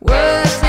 Words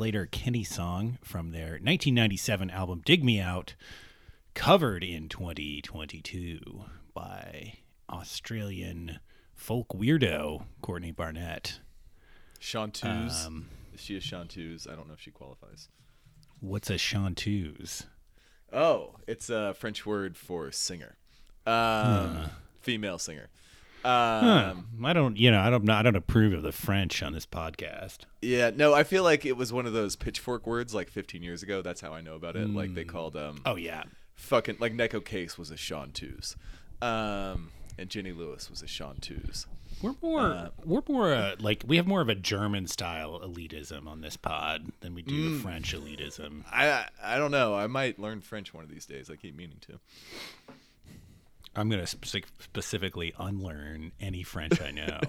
Sleater-Kinney song from their 1997 album Dig Me Out, covered in 2022 by Australian folk weirdo Courtney Barnett. Chanteuse. Um, Is she a chanteuse? I don't know if she qualifies. What's a chanteuse? Oh, it's a French word for singer. Um, Female singer. Um, I don't, you know, I don't, I don't approve of the French on this podcast. Yeah, no, I feel like it was one of those pitchfork words like 15 years ago. That's how I know about it. Like they called um Oh yeah, fucking like Neko Case was a chanteuse. Um and Jenny Lewis was a chanteuse. we're more, we're more uh, like we have more of a German style elitism on this pod than we do a French elitism. I I don't know. I might learn French one of these days. I keep meaning to. I'm going to spe- specifically unlearn any French I know.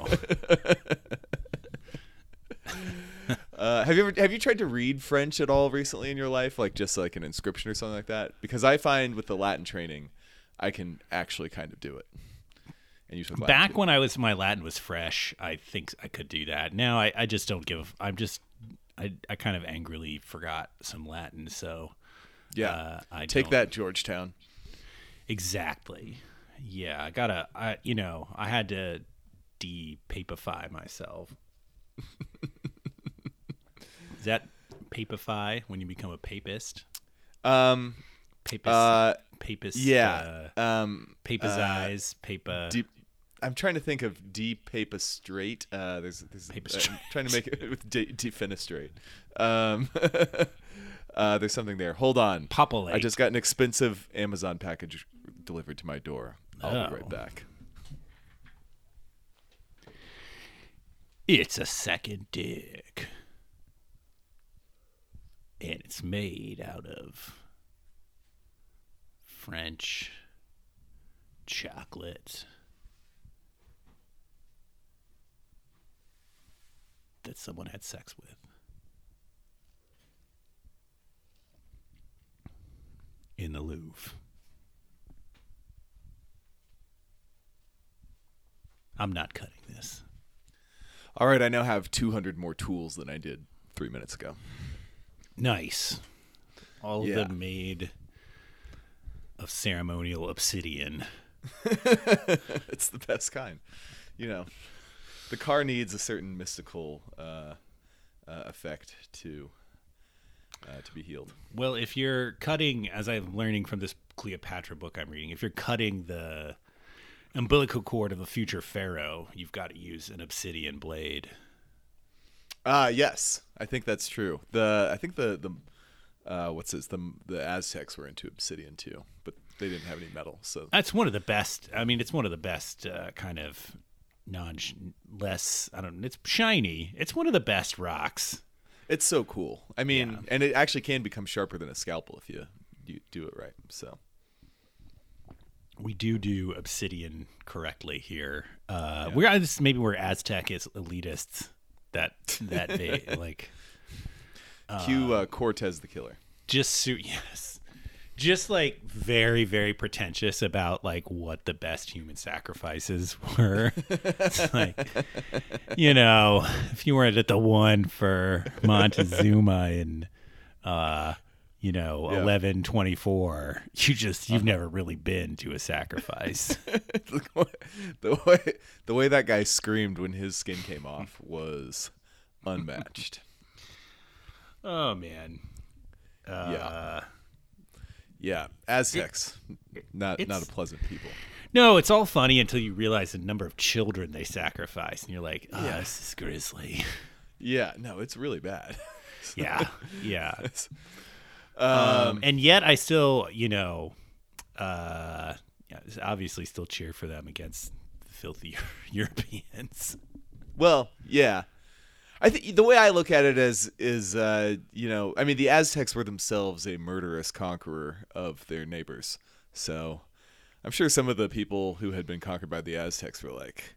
Uh, have you ever have you tried to read French at all recently in your life, like just like an inscription or something like that? Because I find with the Latin training, I can actually kind of do it. And you Back too. when I was my Latin was fresh, I think I could do that. Now I, I just don't give. I'm just I I kind of angrily forgot some Latin, so yeah, uh, I take don't- that Georgetown. exactly. Yeah, I gotta. I you know I had to de-papify myself. Is that papify when you become a papist? Um, Papist. uh, papist. yeah, Uh, um, papizize. papa. deep. I'm trying to think of depapistrate. Uh, there's, there's I'm Papistrate. trying to make it with de- defenestrate. Um, uh, there's something there. Hold on. Populate. I just got an expensive Amazon package delivered to my door. I'll be right back. It's a second dick. And it's made out of French chocolate that someone had sex with. In the Louvre. I'm not cutting this. All right, I now have 200 more tools than I did three minutes ago. Nice. All Yeah. of them made of ceremonial obsidian. it's the best kind. You know, the car needs a certain mystical uh, uh, effect to uh, to be healed. Well, if you're cutting, as I'm learning from this Cleopatra book I'm reading, if you're cutting the umbilical cord of a future pharaoh, you've got to use an obsidian blade. Ah, yes, I think that's true. The I think the the uh, what's this? The the Aztecs were into obsidian too, but they didn't have any metal. So That's one of the best. I mean, it's one of the best uh, kind of non less. I don't. It's shiny. It's one of the best rocks. it's so cool. I mean, Yeah. and it actually can become sharper than a scalpel if you you do it right. So we do do obsidian correctly here. Uh, We're just- maybe we're Aztec is elitists that that they like cue uh, Cortez the Killer. just suit yes, just like very very pretentious about like what the best human sacrifices were. it's like you know if you weren't at the one for Montezuma and uh you know Yeah. eleven twenty four, you just you've never really been to a sacrifice. the way the way the way that guy screamed when his skin came off was unmatched. Oh man. Uh, Yeah, Aztecs, not not a pleasant people. No, it's all funny until you realize the number of children they sacrifice, and you're like, oh, this is grisly. Yeah, no, it's really bad. yeah, yeah. um, Um, and yet, I still, you know, uh, yeah, obviously, still cheer for them against the filthy Europeans. Well, yeah. I think the way I look at it is is uh, you know, I mean the Aztecs were themselves a murderous conqueror of their neighbors. So I'm sure some of the people who had been conquered by the Aztecs were like,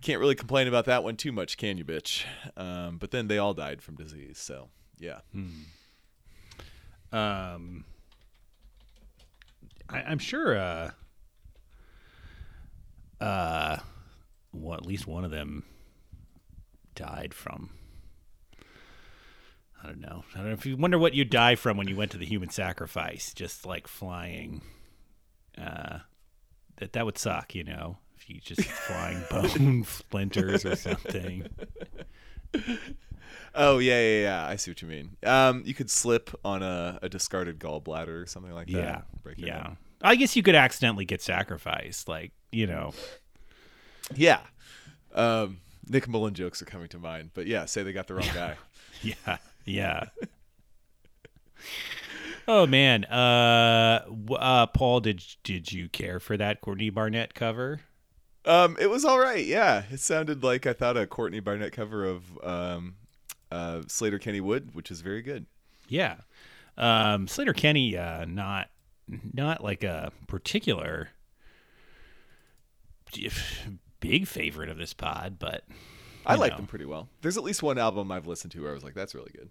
can't really complain about that one too much, can you, bitch? Um, but then they all died from disease. So yeah, Um, I, I'm sure. Uh, uh, well, at least one of them died from. I don't know. I don't know if you wonder what you die from when you went to the human sacrifice, just like flying. Uh, that that would suck, you know, if you just flying bone splinters or something. Oh yeah, yeah, yeah. I see what you mean. Um, you could slip on a, a discarded gallbladder or something like that. Yeah, Break yeah. neck. I guess you could accidentally get sacrificed, like you know. yeah. Um, Nick Mullen jokes are coming to mind, but yeah, say they got the wrong guy. Yeah, yeah. oh man, uh, uh, Paul, did did you care for that Courtney Barnett cover? Um, it was all right. Yeah, it sounded like I thought a Courtney Barnett cover of um, uh, Sleater-Kinney Wood, which is very good. Yeah, um, Sleater-Kinney, uh, not not like a particular big favorite of this pod, but I you like know. them pretty well. There's at least one album I've listened to where I was like, "That's really good."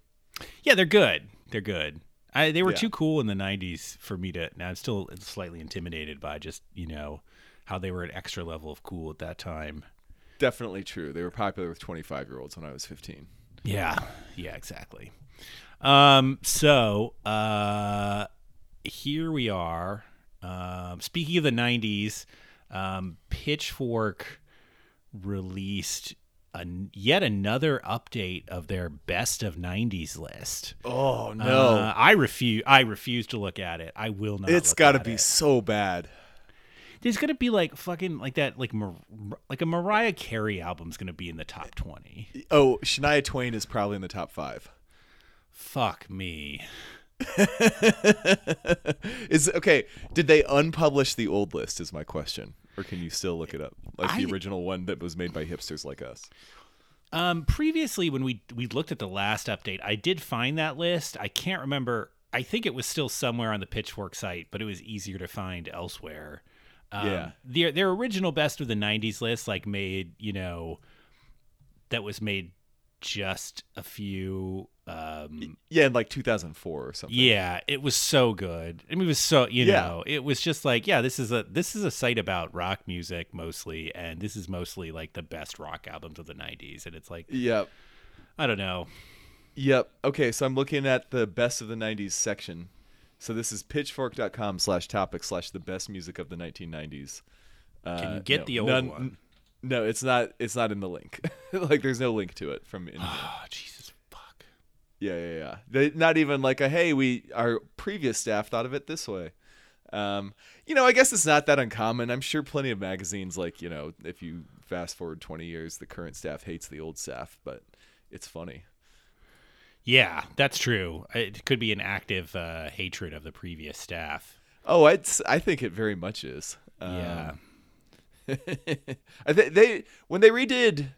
Yeah, they're good. They're good. I, they were Yeah. too cool in the '90s for me to. Now I'm still slightly intimidated by just you know how they were an extra level of cool at that time. Definitely true. They were popular with 25 year olds when I was 15. Yeah, yeah, exactly. Um, so uh, here we are. Um, speaking of the '90s, um, Pitchfork released a, yet another update of their best of '90s list. Oh Uh, I refuse. I refuse to look at it. I will not. It's got to be it. so bad. There's gonna be like fucking like that like Mar- like a Mariah Carey album's gonna be in the top twenty. Oh, Shania Twain is probably in the top five. Fuck me. is okay. Did they unpublish the old list? Is my question, or can you still look it up, like the original one that was made by hipsters like us? Um, previously, when we we looked at the last update, I did find that list. I can't remember. I think it was still somewhere on the Pitchfork site, but it was easier to find elsewhere. Um, Yeah. their their original best of the '90s list, like made you know, that was made just a few. Um, Yeah, in like 2004 or something. yeah, it was so good. I mean, it was so you Yeah. know, it was just like, yeah, this is a this is a site about rock music mostly, and this is mostly like the best rock albums of the '90s, and it's like Yep. I don't know. Yep. Okay, so I'm looking at the best of the 90s section. So this is pitchfork.com slash topic slash the best music of the 1990s. Uh, Can you get no, the old none- one? No, it's not. It's not in the link. like, there's no link to it from. In, Oh, Jesus fuck. yeah, yeah, yeah. They, not even like a hey, we our previous staff thought of it this way. Um, you know, I guess it's not that uncommon. I'm sure plenty of magazines, like you know, if you fast forward 20 years, the current staff hates the old staff, but it's funny. Yeah, that's true. It could be an active uh, hatred of the previous staff. Oh, it's. I think it very much is. yeah. Um, I think they when they redid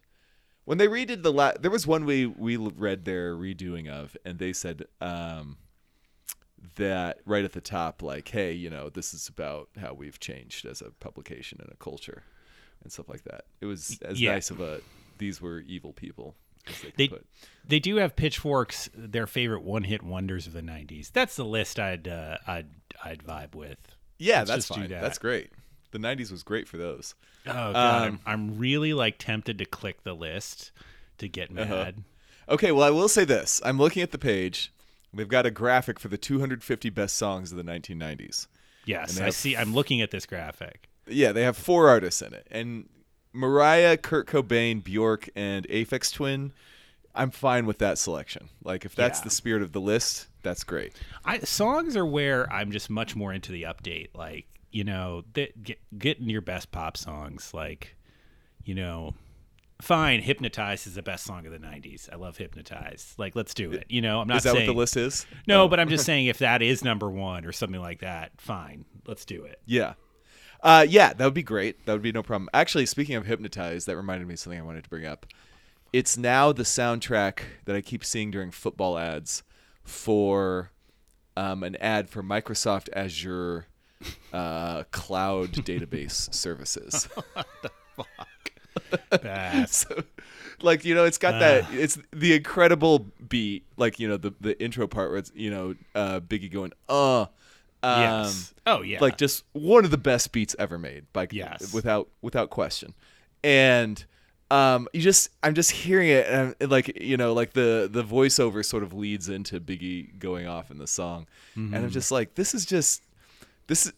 when they redid the la- there was one we we read their redoing of and they said um that right at the top like hey you know this is about how we've changed as a publication and a culture and stuff like that it was as Yeah. nice of a these were evil people they They they do have pitchforks their favorite one-hit wonders of the 90s. That's the list I'd uh, I'd I'd vibe with. yeah let's that's fine that. that's great the 90s was great for those Oh god, Um, I'm, I'm really like tempted to click the list to get Uh-huh. mad. Okay, well, I will say this. I'm looking at the page. They've got a graphic for the 250 best songs of the 1990s. Yes, I have- see. I'm looking at this graphic. Yeah, they have four artists in it. And Mariah, Kurt Cobain, Bjork, and Aphex Twin, I'm fine with that selection. Like, if that's Yeah. the spirit of the list, That's great. I songs are where I'm just much more into the update. Like you know, th- get getting your best pop songs. Like you know, fine. Hypnotize is the best song of the '90s. I love Hypnotize. Like let's do it. You know, I'm not Is that saying what the list is? no, oh. but I'm just saying if that is number one or something like that, fine. Let's do it. Yeah. Uh, yeah, that would be great. That would be no problem. Actually, speaking of hypnotized, that reminded me of something I wanted to bring up. It's now the soundtrack that I keep seeing during football ads for um, an ad for Microsoft Azure uh, cloud database services. What Bass. so, like you know, it's got that. It's the incredible beat, like you know, the the intro part where it's you know, uh, Biggie going, uh. Um, yes. Oh yeah. like just one of the best beats ever made by Yes. without without question and um you just i'm just hearing it and I'm, like you know like the the voiceover sort of leads into biggie going off in the song and Mm-hmm. i'm just like this is just this is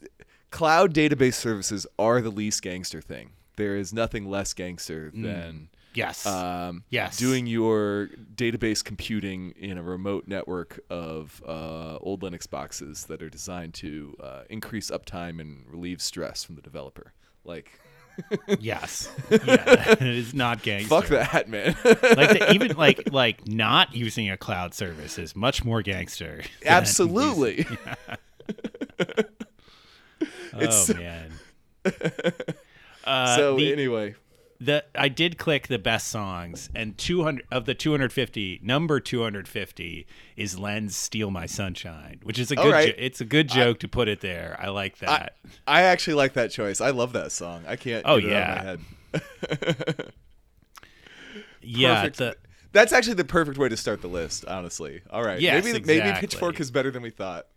cloud database services are the least gangster thing there is nothing less gangster than yes. um, Yes. doing your database computing in a remote network of uh, old Linux boxes that are designed to uh, increase uptime and relieve stress from the developer. Like, yes. Yeah. it is not gangster. fuck that, man. like the, even like like not using a cloud service is much more gangster. Absolutely. using- It's- oh man. Uh, so the, anyway, the I did click the best songs, and 200 of the 250, number 250 is Len's "Steal My Sunshine," which is a good. right. jo- it's a good joke to put it there. I like that. I actually like that choice. I love that song. I can't Oh, get it out of yeah. my head. yeah, the That's actually the perfect way to start the list, honestly. All right. Yes, maybe maybe. Pitchfork is better than we thought.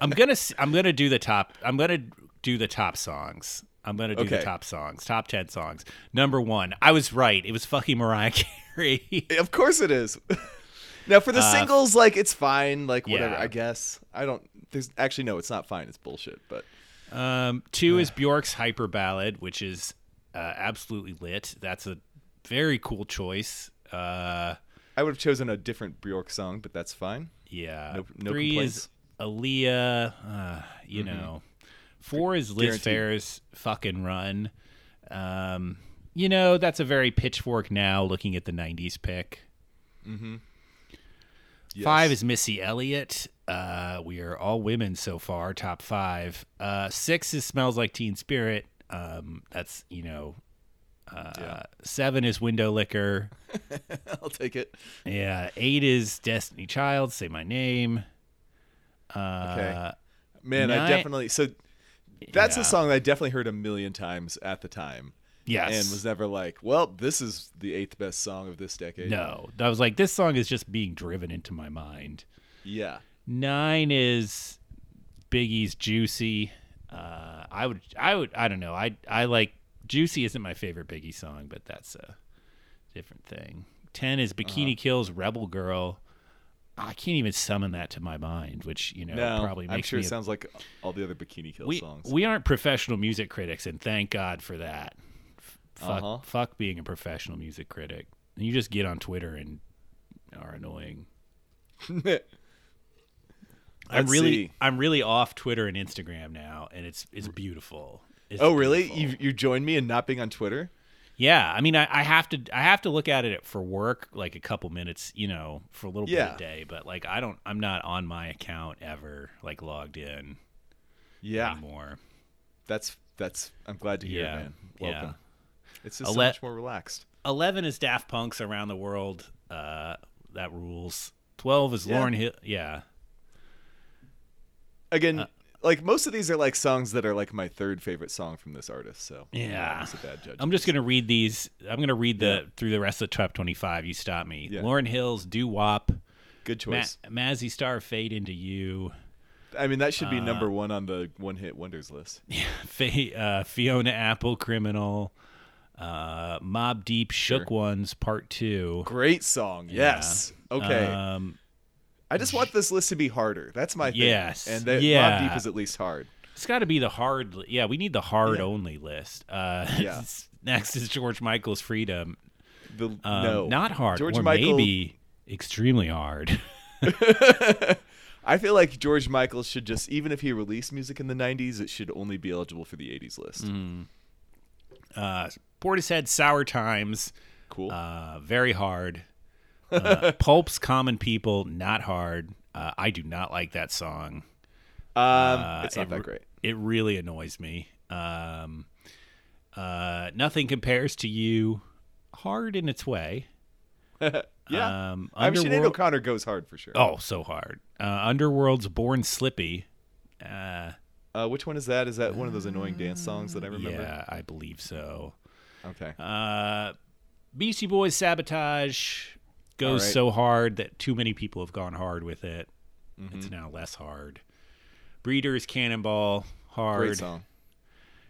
I'm gonna I'm gonna do the top. I'm gonna do the top songs. I'm gonna do the top songs, top ten songs. Number one, I was right. It was fucking Mariah Carey. Of course it is. now for the singles, like it's fine, like whatever. Uh, yeah. I guess I don't. There's actually no, it's not fine. It's bullshit. But Um, two is Bjork's Hyper Ballad, which is uh, absolutely lit. That's a very cool choice. Uh, I would have chosen a different Bjork song, but that's fine. yeah. No- no Three complaints. is Aaliyah. Uh, you know. Four is Liz Guaranteed. Phair's Fucking Run. Um, you know, that's a very pitchfork now looking at the 90s pick. Five Yes. is Missy Elliott. Uh, we are all women so far, top five. Uh, six is Smells Like Teen Spirit. Um, that's, you know, uh, Yeah. seven is Windowlicker. I'll take it. Yeah. Eight is Destiny Child. Say my name. Uh, Okay. Man, I definitely so. That's Yeah. a song that I definitely heard a million times at the time, Yes. and was never like, "Well, this is the eighth best song of this decade." No. I was like, this song is just being driven into my mind. Yeah. Nine is Biggie's Juicy. Uh, I would, I would, I don't know. I, I like Juicy isn't my favorite Biggie song, but that's a different thing. Ten is Bikini Uh-huh. Kills Rebel Girl. I can't even summon that to my mind, which you know No, probably makes I'm sure it a- sounds like all the other Bikini Kill we songs. we aren't professional music critics, and thank God for that. Fuck, Uh-huh. fuck being a professional music critic. You just get on Twitter and are annoying. I'm really see. I'm really off Twitter and Instagram now, and it's it's beautiful. It's oh, really? beautiful. You you joined me in not being on Twitter? Yeah, I mean, I, I have to I have to look at it for work, like a couple minutes, you know, for a little Yeah. bit a day. But like, I don't, I'm not on my account ever, like logged in Yeah. anymore. That's that's. I'm glad to hear, Yeah, it, man. yeah. Welcome. It's just I'll so much more relaxed. Eleven is Daft Punk's Around the World. Uh, that rules. Twelve is Yeah. Lauryn Hill. Yeah, Again, Uh, like most of these are like songs that are like my third favorite song from this artist. So Yeah. it's a bad judge. I'm just gonna read these. I'm gonna read the through the rest of the top 25. You stop me. Yeah. Lauryn Hill's Doo Wop. good Ma- choice. Mazzy Star Fade into You. I mean, that should be uh, number one on the one hit wonders list. Fa- uh, Fiona Apple Criminal. Uh, Mobb Deep Shook Sure. Ones Part Two. Great song. Yes. Okay. Um, I just want this list to be harder. That's my thing. Yes. And that Yeah. Mobb Deep is at least hard. it's got to be the hard. li- Yeah, we need the hard Yeah. only list. Uh, Yeah. next is George Michael's Freedom. The Um, no, not hard, George or Michael. maybe extremely hard. I feel like George Michael should just, even if he released music in the 90s, it should only be eligible for the 80s list. Mm. Uh, Portishead, Sour Times, Cool. uh, very hard. Uh, Pulp's Common People, not hard. Uh, I do not like that song. um, Uh, it's not it that great. It really annoys me. Um, uh, nothing compares to you. Hard in its way. Yeah. Um, I mean, Sinead O'Connor goes hard for sure. Oh, so hard. Uh, Underworld's Born Slippy. Uh, Uh, which one is that? Is that one of those annoying dance songs that I remember? yeah, I believe so. Okay. Uh, Beastie Boys Sabotage goes right. so hard that too many people have gone hard with it. Mm-hmm. It's now less hard. Breeders Cannonball hard. Great song.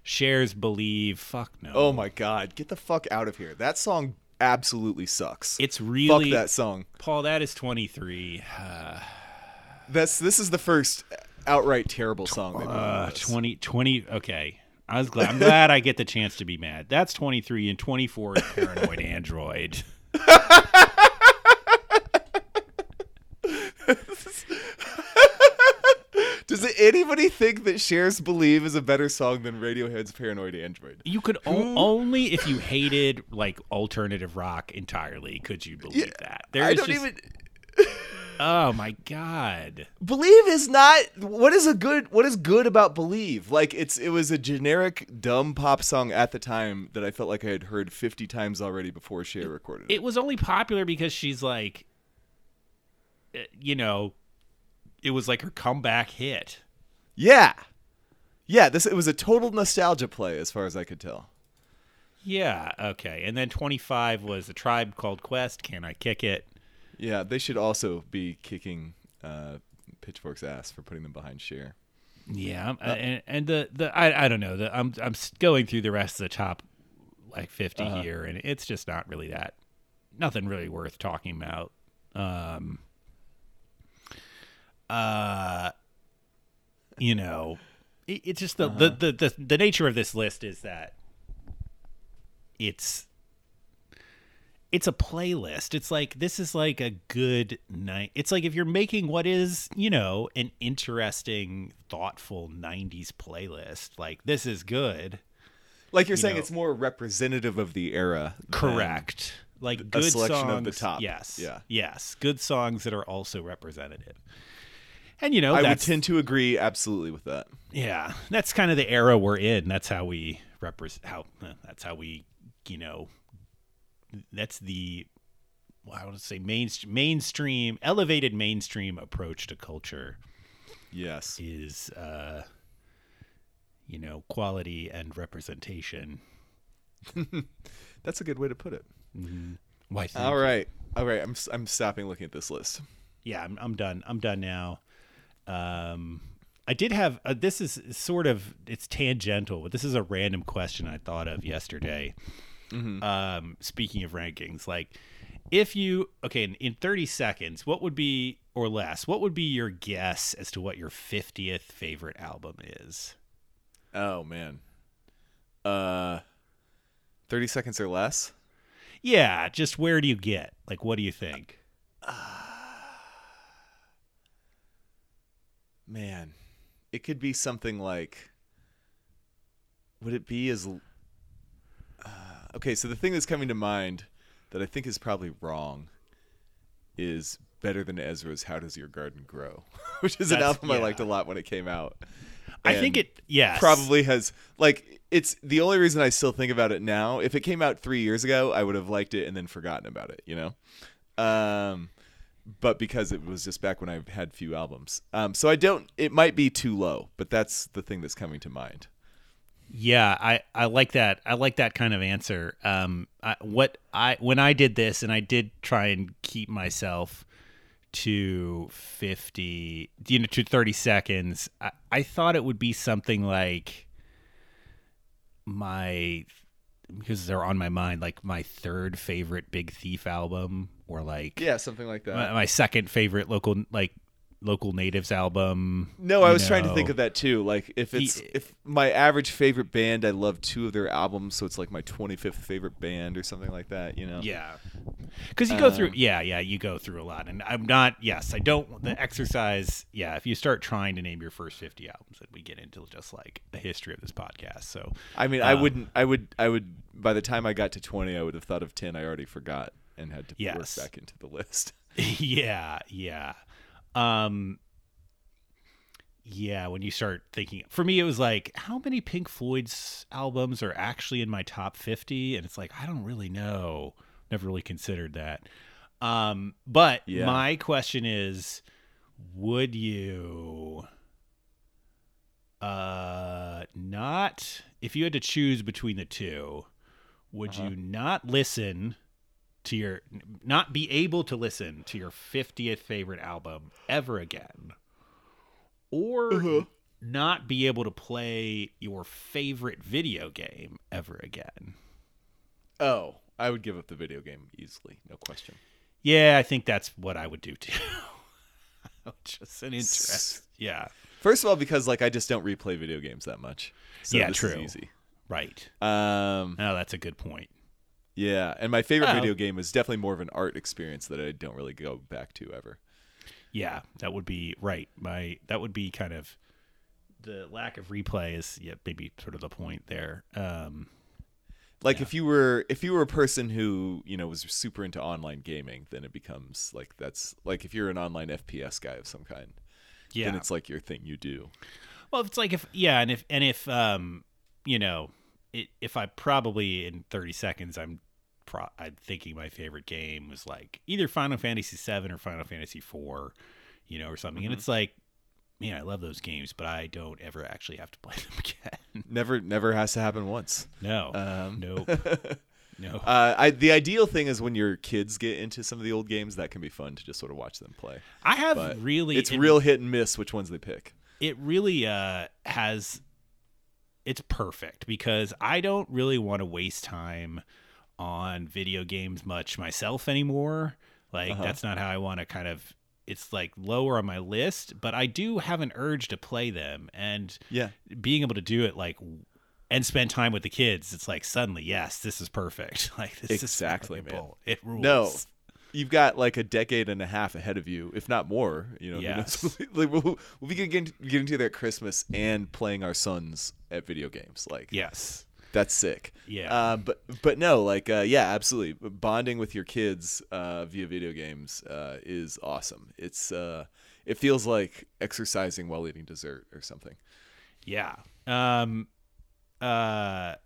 Cher's Believe. Fuck no. Oh my god, get the fuck out of here. That song absolutely sucks. It's fuck really that song. Paul. That is twenty three. That's this is the first outright terrible song Uh, released. 20, 20 Okay, I was glad. I'm glad I get the chance to be mad. That's twenty three and twenty four is Paranoid Android. Does anybody think that Cher's Believe is a better song than Radiohead's Paranoid Android? You could o- only if you hated like alternative rock entirely could you believe that. There I don't just- even Oh my god. Believe is not what is a good what is good about Believe? Like it's it was a generic dumb pop song at the time that I felt like I had heard 50 times already before Cher recorded it. It was only popular because she's like you know, it was like her comeback hit. Yeah. Yeah, this it was a total nostalgia play as far as I could tell. Yeah, okay. And then 25 was a tribe called Quest, Can I Kick It? Yeah, they should also be kicking uh, Pitchfork's ass for putting them behind Cher. Yeah, uh, and, and the the I, I don't know. The, I'm I'm going through the rest of the top like 50 Uh-huh. here and it's just not really that nothing really worth talking about. Um uh you know, it, it's just the, Uh-huh. the, the the the nature of this list is that it's it's a playlist. It's like this is like a good night. It's like if you're making what is, you know, an interesting, thoughtful 90s playlist, like this is good. Like you're You saying know- it's more representative of the era. Correct. Like good selection songs. of the top. Yes. Yeah. Yes. Good songs that are also representative. And you know, I would tend to agree absolutely with that. yeah, that's kind of the era we're in. That's how we represent how uh, that's how we, you know, that's the well, I want to say main, mainstream, elevated mainstream approach to culture Yes. is, uh, you know, quality and representation. That's a good way to put it. Why? thank All right. All right. I'm I'm stopping looking at this list. yeah, I'm, I'm done. I'm done now. Um, I did have uh, this is sort of it's tangential, but this is a random question I thought of yesterday. Um, speaking of rankings, like if you okay in, in 30 seconds, what would be or less? What would be your guess as to what your 50th favorite album is? Oh man. Uh 30 seconds or less? Yeah, just where do you get? Like, what do you think? Man. It could be something like Would it be as uh, Okay, so the thing that's coming to mind that I think is probably wrong is better than Ezra's How Does Your Garden Grow, which is an That's- album I liked a lot when it came out. I think it. yeah, probably has like it's the only reason I still think about it now. If it came out three years ago, I would have liked it and then forgotten about it, you know. Um, but because it was just back when I had few albums, um, so I don't. It might be too low, but that's the thing that's coming to mind. Yeah, I, I like that. I like that kind of answer. Um, I, what I when I did this, and I did try and keep myself to fifty, you know, to thirty seconds. I, I thought it would be something like my because they're on my mind, like my third favorite Big Thief album, or like Yeah, something like that. my, my second favorite local like local natives album. No, I was trying to think of that too. Like if He- it's if my average favorite band, I love two of their albums, so it's like my 25th favorite band or something like that. You know? Yeah. Because you go through, Um, yeah, yeah, you go through a lot. And I'm not, yes, I don't, the exercise, yeah, if you start trying to name your first 50 albums, then we get into just like a history of this podcast. So, I mean, I Um, wouldn't. I would. I would. By the time I got to 20, I would have thought of 10. I already forgot and had to Yes. work back into the list. yeah, yeah. Um, yeah, when you start thinking, for me, it was like, how many Pink Floyd's albums are actually in my top 50? And it's like, I don't really know. Never really considered that. Um, but Yeah. my question is, would you uh not if you had to choose between the two would Uh-huh. you not listen to your not be able to listen to your 50th favorite album ever again or Uh-huh. not be able to play your favorite video game ever again Oh, I would give up the video game easily, no question. yeah i think that's what i would do too just an interest yeah First of all, because like I just don't replay video games that much. So Yeah, true. Easy. right Um, oh that's a good point yeah, and my favorite Oh. video game is definitely more of an art experience that I don't really go back to ever. Yeah, that would be right. My that would be kind of the lack of replay is yeah maybe sort of the point there. Um, Like Yeah. if you were if you were a person who you know was super into online gaming, then it becomes like that's like if you're an online FPS guy of some kind, yeah. then it's like your thing you do. well, it's like if yeah, and if and if um, you know, it, if I probably in thirty seconds I'm. Pro- I'm thinking my favorite game was like either Final Fantasy VII or Final Fantasy IV, you know, or something. And Mhm. it's like, man, I love those games, but I don't ever actually have to play them again. Never never has to happen once. no, Um, nope, no. Uh, I, the ideal thing is when your kids get into some of the old games, that can be fun to just sort of watch them play. I have But really it's real hit and miss which ones they pick. it really uh has it's perfect because I don't really want to waste time on video games much myself anymore. Like Uh-huh. that's not how I want to kind of it's like lower on my list, but I do have an urge to play them and Yeah, being able to do it like and spend time with the kids, it's like suddenly, yes, this is perfect. Like this Exactly, is man. It rules. No, you've got like a decade and a half ahead of you, if not more. You know, Yes. like, we'll, we'll be getting, getting together at Christmas and playing our sons at video games. Like, Yes. That's sick. Yeah. Uh, but but no, like uh, yeah, absolutely. Bonding with your kids uh, via video games uh, is awesome. It's uh, it feels like exercising while eating dessert or something. Yeah. Um uh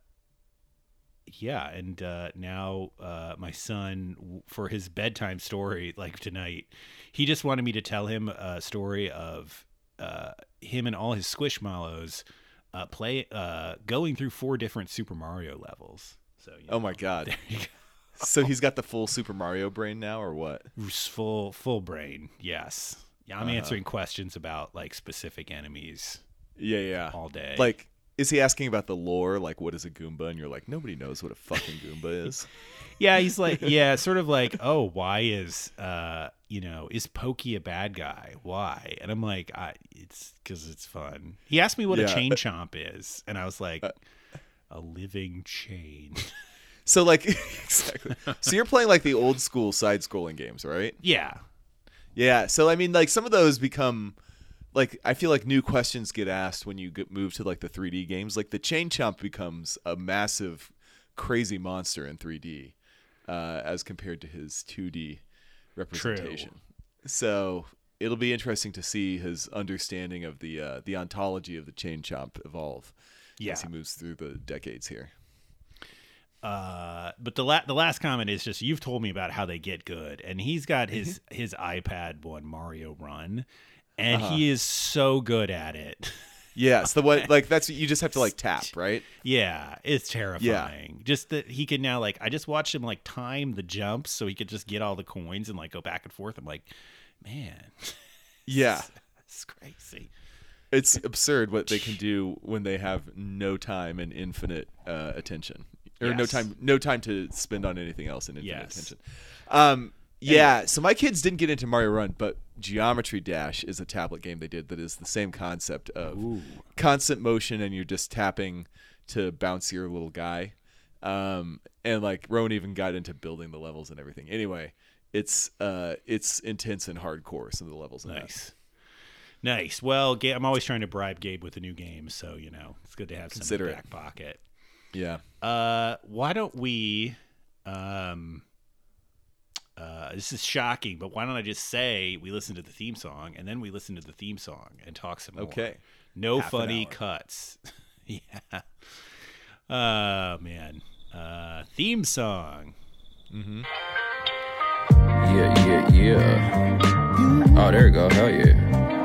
yeah, and uh now uh my son for his bedtime story like tonight, he just wanted me to tell him a story of uh him and all his squishmallows uh play uh going through four different Super Mario levels. So you Oh my god! there you go. so he's got the full Super Mario brain now, or what? full full brain. Yes. Yeah, I'm Uh-huh. answering questions about like specific enemies Yeah, yeah. all day. Like, is he asking about the lore? Like, what is a Goomba? And you're like, nobody knows what a fucking Goomba is. Yeah, he's like, yeah, sort of like, oh, why is, uh, you know, is Pokey a bad guy? Why? And I'm like, I, it's because it's fun. He asked me what a Yeah. Uh, chain chomp is, and I was like, a living chain. So like, exactly. So you're playing like the old school side-scrolling games, right? yeah, Yeah. So I mean, like some of those become like I feel like new questions get asked when you get move to like the 3D games. Like the Chain Chomp becomes a massive, crazy monster in 3D uh, as compared to his 2D representation. So it'll be interesting to see his understanding of the uh, the ontology of the Chain Chomp evolve yeah. as he moves through the decades here. Uh, but the la- the last comment is just you've told me about how they get good, and he's got his Mm-hmm. his iPad one Mario Run, and Uh-huh. he is so good at it. Yes, the one like that's you just have to like tap, right? Yeah, it's terrifying. Just that he can now like I just watched him like time the jumps so he could just get all the coins and like go back and forth. I'm like, man, Yeah. it's crazy. it's absurd what they can do when they have no time and infinite uh, attention or no time no time to spend on anything else and infinite Yes. attention um Yeah, so my kids didn't get into Mario Run, but Geometry Dash is a tablet game they did that is the same concept of Ooh. constant motion and you're just tapping to bounce your little guy. Um, and like Rowan even got into building the levels and everything. Anyway, it's uh it's intense and hardcore some of the levels. Nice. Nice. Well, I'm always trying to bribe Gabe with a new game, so you know it's good to have some in the it. back pocket. Yeah. Uh, why don't we? Um, uh, this is shocking, but why don't I just say we listen to the theme song and then we listen to the theme song and talk some more. Okay. No Half funny cuts. yeah. Oh man. Uh, theme song. Yeah, yeah, yeah. Oh, there you go. Hell yeah.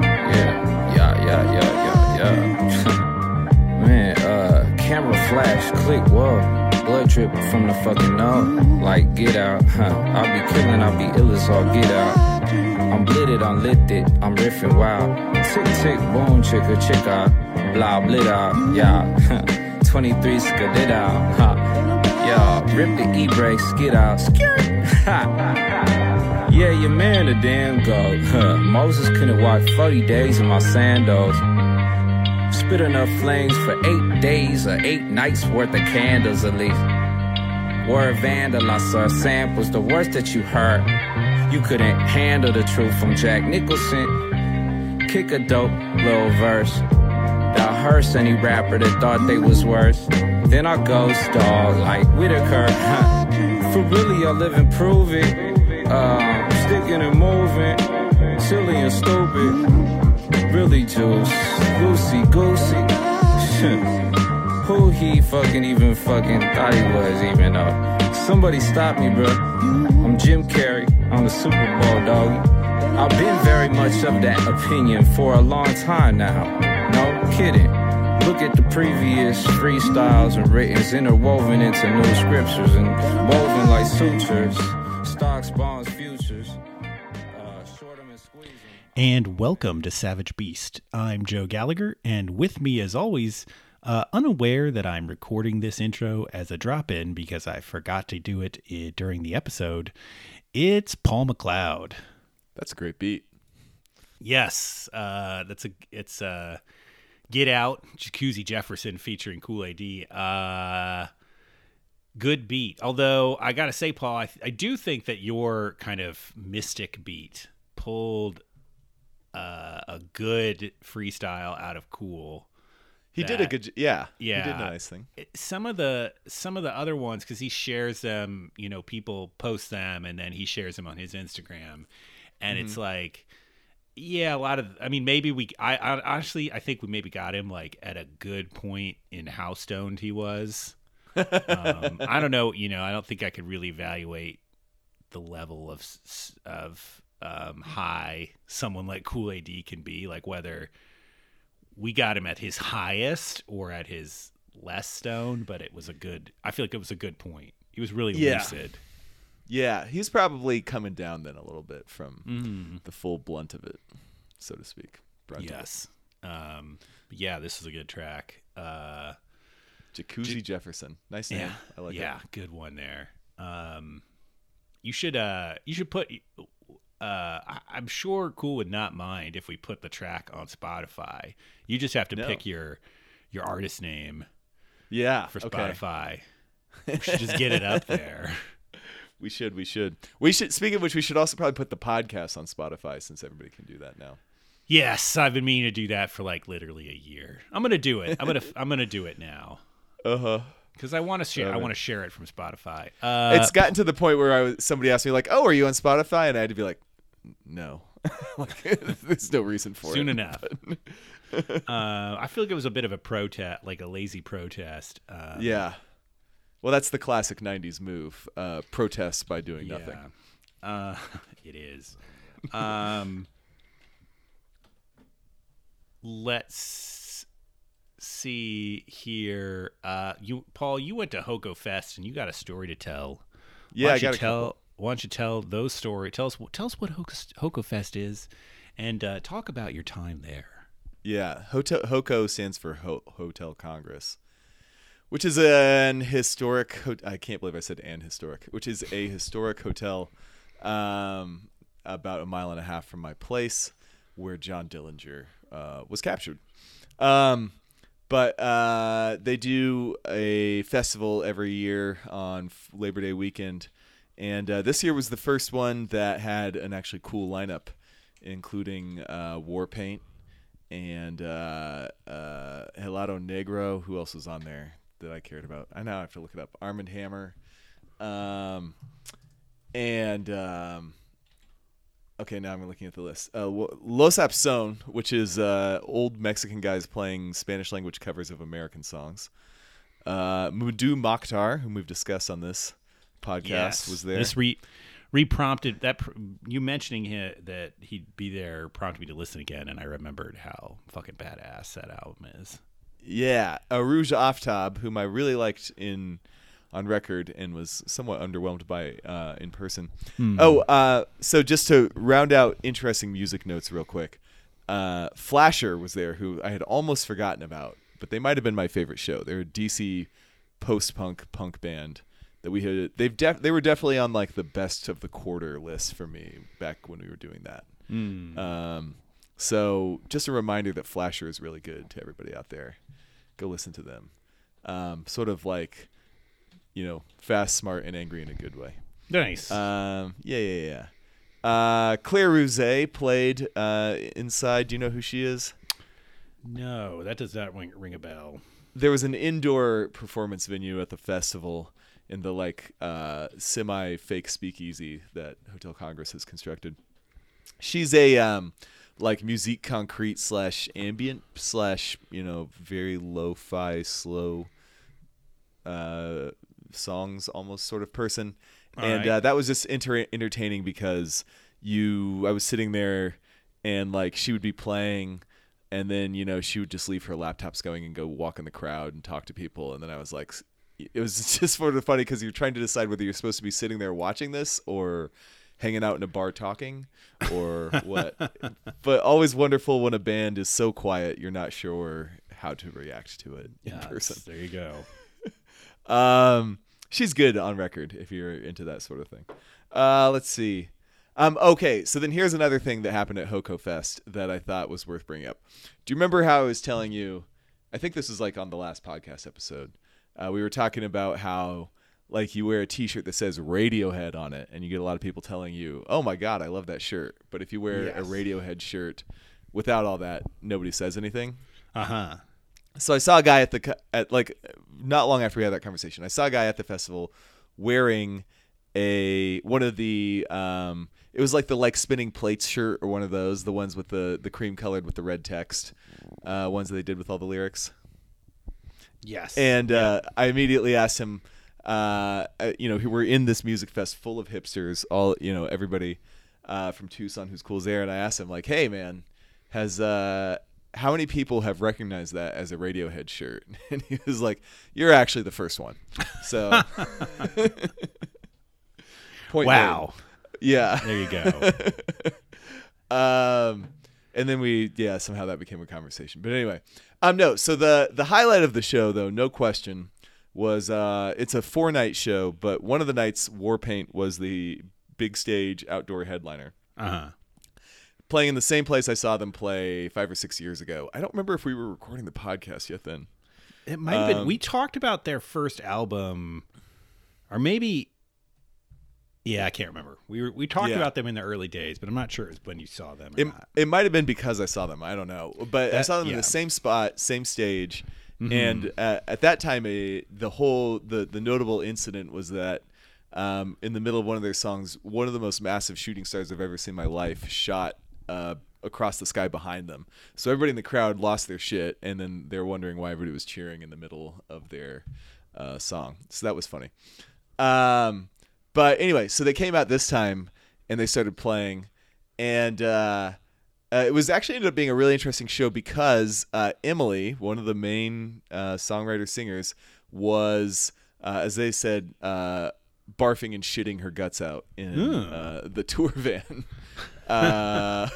Yeah, yeah, yeah, yeah, yeah, yeah. Man, uh, camera flash, click, whoa. Blood dripping from the fucking nose. Like, get out, huh? I'll be killing, I'll be ill as all get out. I'm blitted, I'm lifted, I'm riffing wild. Tick, tick, boom, chicka, chicka. Blah, blit out, yeah. 23 skadid out, huh? Yeah, rip the e-brakes, get out, skirt. Ha. Yeah, your man a damn goat. Huh. Moses couldn't walk 40 days in my sandals. Spit enough flames for eight days or eight nights worth of candles at least. Word vandalized our samples, the worst that you heard. You couldn't handle the truth from Jack Nicholson. Kick a dope little verse. The hearse any rapper that thought they was worse. Then I ghost dog like Whitaker. For really, I live and prove it. Uh, sticking and moving, silly and stupid. Really juice, goosey goosey. Who he fucking even fucking thought he was even though. Somebody stop me, bro. I'm Jim Carrey. I'm the Super Bowl doggy. I've been very much of that opinion for a long time now. No kidding. Look at the previous freestyles and writtens interwoven into new scriptures and woven like sutures. Stocks, bonds, And welcome to Savage Beast. I'm Joe Gallagher, and with me, as always, uh, unaware that I'm recording this intro as a drop in because I forgot to do it i- during the episode, it's Paul McLeod. That's a great beat. Yes, uh, that's a it's uh, Get Out, Jacuzzi Jefferson featuring Cool AD. Uh, good beat. Although I gotta say, Paul, I, I do think that your kind of mystic beat pulled uh, a good freestyle out of Cool. He did a good j- yeah. He did Yeah. a nice thing. Some of the some of the other ones because he shares them, you know, people post them and then he shares them on his Instagram, and it's like, yeah, a lot of. I mean, maybe we. I, I honestly, I think we maybe got him like at a good point in how stoned he was. um, I don't know. You know, I don't think I could really evaluate the level of of um, high someone like Cool AD can be. Like whether we got him at his highest or at his less stoned, but it was a good. I feel like it was a good point. He was really Yeah. lucid. Yeah, he's probably coming down then a little bit from Mm. the full blunt of it, so to speak. Brunt. Yes. Um, yeah, this is a good track. Uh, Jacuzzi Jefferson. Nice name. yeah, I like yeah, it. good one there. Um, you should uh, you should put. Uh, I, I'm sure Cool would not mind if we put the track on Spotify. You just have to No. pick your your artist name Yeah. for okay. Spotify. we should just get it up there. We should. We should. We should. Speaking of which, we should also probably put the podcast on Spotify since everybody can do that now. Yes, I've been meaning to do that for like literally a year. I'm gonna do it. I'm gonna I'm gonna do it now Uh huh. because I want to share. I want to share it from Spotify. Uh, it's gotten to the point where I was, somebody asked me like, "Oh, are you on Spotify?" And I had to be like, "No." like, there's no reason for soon it. Soon enough. uh, I feel like it was a bit of a protest, like a lazy protest. Uh, Yeah. Well, that's the classic '90s move: uh, protest by doing nothing. Uh, it is. Um, let's see here. Uh, you, Paul, you went to HOCO Fest and you got a story to tell. Yeah, I got a tell. couple. Why don't you tell those story? Tell us. Tell us what HOCO, HOCO Fest is, and uh, talk about your time there. Yeah, Hotel HOCO stands for Ho- Hotel Congress, which is an historic. Ho- I can't believe I said an historic, which is a historic hotel um, about a mile and a half from my place, where John Dillinger uh, was captured. Um, but uh, they do a festival every year on Labor Day weekend, and uh, this year was the first one that had an actually cool lineup, including uh, Warpaint and uh, uh, Helado Negro. Who else was on there that I cared about? I now have to look it up. Armand Hammer, um, and um, okay, now I'm looking at the list. Uh, Los Apson, which is uh, old Mexican guys playing Spanish language covers of American songs. Uh, Mdou Moctar, whom we've discussed on this podcast, was there. This re re-prompted that pr- you mentioning him, that he'd be there prompted me to listen again, and I remembered how fucking badass that album is. Yeah, Arooj Aftab, whom I really liked in on record and was somewhat underwhelmed by uh, in person. Oh, uh, so just to round out interesting music notes real quick, uh, Flasher was there, who I had almost forgotten about, but they might have been my favorite show. They're a DC post-punk punk band that we had. They've def- they were definitely on like the best of the quarter list for me back when we were doing that. Um, so just a reminder that Flasher is really good to everybody out there. Go listen to them. Um, sort of like, you know, fast, smart, and angry in a good way. Nice. Um, yeah, yeah, yeah. Uh, Claire Rousay played uh, inside. Do you know who she is? no, that does not ring, ring a bell. There was an indoor performance venue at the festival in the like uh, semi fake speakeasy that Hotel Congress has constructed. She's a um, like musique concrete slash ambient slash you know very lo-fi slow uh, songs almost sort of person, All and right. uh, that was just inter- entertaining because you I was sitting there and like she would be playing and then you know she would just leave her laptops going and go walk in the crowd and talk to people and then I was like it was just sort of funny because you're trying to decide whether you're supposed to be sitting there watching this or hanging out in a bar talking or what but always wonderful when a band is so quiet you're not sure how to react to it in Yes, person There you go. um, she's good on record if you're into that sort of thing. Uh, let's see. Um, okay, so then here's another thing that happened at HOCO Fest that I thought was worth bringing up. Do you remember how I was telling you? I think this was like on the last podcast episode. Uh, we were talking about how like you wear a T-shirt that says Radiohead on it, and you get a lot of people telling you, "Oh my God, I love that shirt." But if you wear a Yes. Radiohead shirt without all that, nobody says anything. Uh huh. So I saw a guy at the at like not long after we had that conversation. I saw a guy at the festival wearing a one of the um it was like the like spinning plates shirt or one of those the ones with the the cream colored with the red text uh ones that they did with all the lyrics Yes. and uh, I immediately asked him, uh, uh, you know, we're in this music fest full of hipsters, all you know, everybody uh, from Tucson who's cool there, and I asked him like, hey man, has uh, how many people have recognized that as a Radiohead shirt? And he was like, you're actually the first one. So, point wow. made. yeah. There you go. Um, and then we, yeah, somehow that became a conversation. But anyway, um, no. So the the highlight of the show, though, no question, was uh, it's a four night show, but one of the nights, Warpaint was the big stage outdoor headliner, Uh huh. playing in the same place I saw them play five or six years ago. I don't remember if we were recording the podcast yet then. It might have been. Um, We talked about their first album, or maybe. Yeah, I can't remember. We were, we talked Yeah. about them in the early days, but I'm not sure it was when you saw them. It, not. it might have been because I saw them. I don't know, but I saw them in the same spot, same stage, and uh, at that time, a, the whole the the notable incident was that um, in the middle of one of their songs, one of the most massive shooting stars I've ever seen in my life shot uh, across the sky behind them. So everybody in the crowd lost their shit, and then they're wondering why everybody was cheering in the middle of their uh, song. So that was funny. Um, but anyway, so they came out this time and they started playing, and uh, uh, it was actually ended up being a really interesting show because uh, Emily, one of the main uh, songwriter singers, was, uh, as they said, uh, barfing and shitting her guts out in uh, the tour van. uh,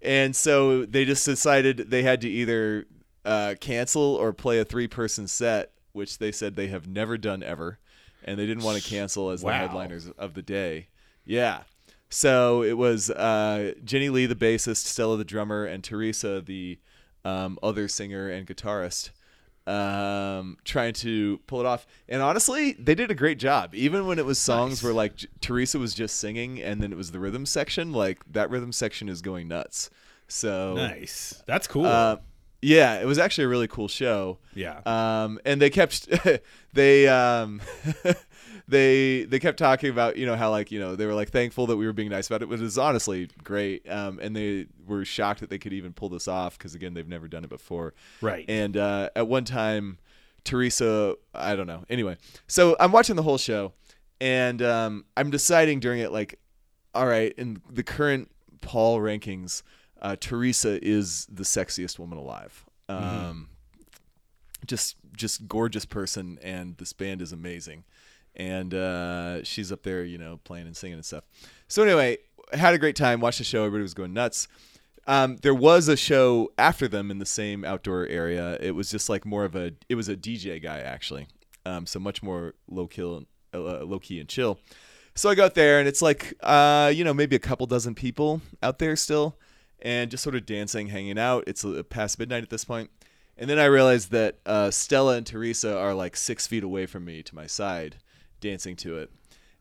and so they just decided they had to either uh, cancel or play a three person set, which they said they have never done ever. And they didn't want to cancel as Wow. the headliners of the day. Yeah. So it was uh, Jenny Lee, the bassist, Stella, the drummer, and Teresa, the um, other singer and guitarist, um, trying to pull it off. And honestly, they did a great job. Even when it was songs Nice. where like J- Teresa was just singing, and then it was the rhythm section. Like that rhythm section is going nuts. So Nice. That's cool. uh, yeah, it was actually a really cool show. yeah. Um, and they kept they um, they they kept talking about you know how like you know they were like thankful that we were being nice about it, which is honestly great. Um, and they were shocked that they could even pull this off because again they've never done it before. Right. And uh, at one time, Teresa, I don't know. Anyway, so I'm watching the whole show, and um, I'm deciding during it like, all right, in the current Paul rankings, uh, Teresa is the sexiest woman alive. Um, Just just gorgeous person, and this band is amazing, and uh, she's up there, you know, playing and singing and stuff. So anyway, had a great time. Watched the show. Everybody was going nuts. Um, there was a show after them in the same outdoor area. It was just like more of a. It was a DJ guy actually, um, so much more low kill, uh, low key and chill. So I got there and it's like, uh, you know, maybe a couple dozen people out there still, and just sort of dancing, hanging out. It's uh, past midnight at this point, and then I realized that uh, Stella and Teresa are like six feet away from me to my side, dancing to it.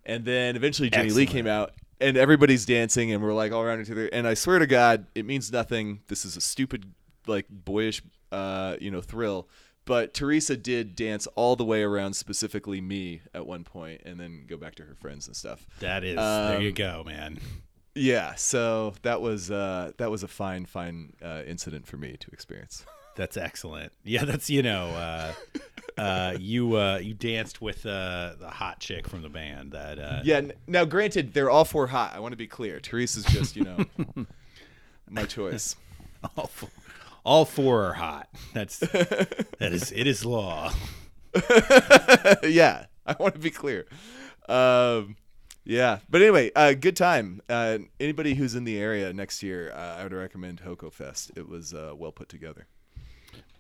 And then eventually Jenny Lee came out, and everybody's dancing, and we're like all around each other. And I swear to God, it means nothing. This is a stupid, like boyish, uh, you know, thrill. But Teresa did dance all the way around, specifically me, at one point, and then go back to her friends and stuff. that is. there you um, go, man. Yeah, so that was uh, that was a fine, fine uh, incident for me to experience. That's excellent. Yeah, that's you know, uh, uh, you uh, you danced with uh, the hot chick from the band. That uh, Yeah. n- Now, granted, they're all four hot. I want to be clear. Teresa's just, you know, my choice. all, four, all four are hot. That's that is it is law. yeah, I want to be clear. Um, yeah, but anyway, uh, good time. Uh, anybody who's in the area next year, uh, I would recommend HOCO Fest. It was uh, well put together.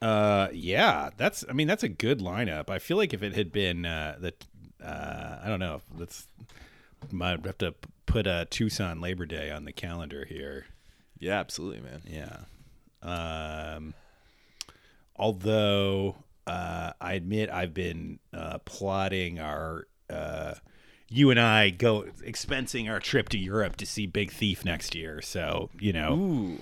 Uh, yeah, that's. I mean, that's a good lineup. I feel like if it had been uh, that, uh, I don't know. Let's might have to put a Tucson Labor Day on the calendar here. Yeah, absolutely, man. Yeah. Um, although uh, I admit I've been uh, plotting our uh, you and I go expensing our trip to Europe to see Big Thief next year. So you know, Ooh,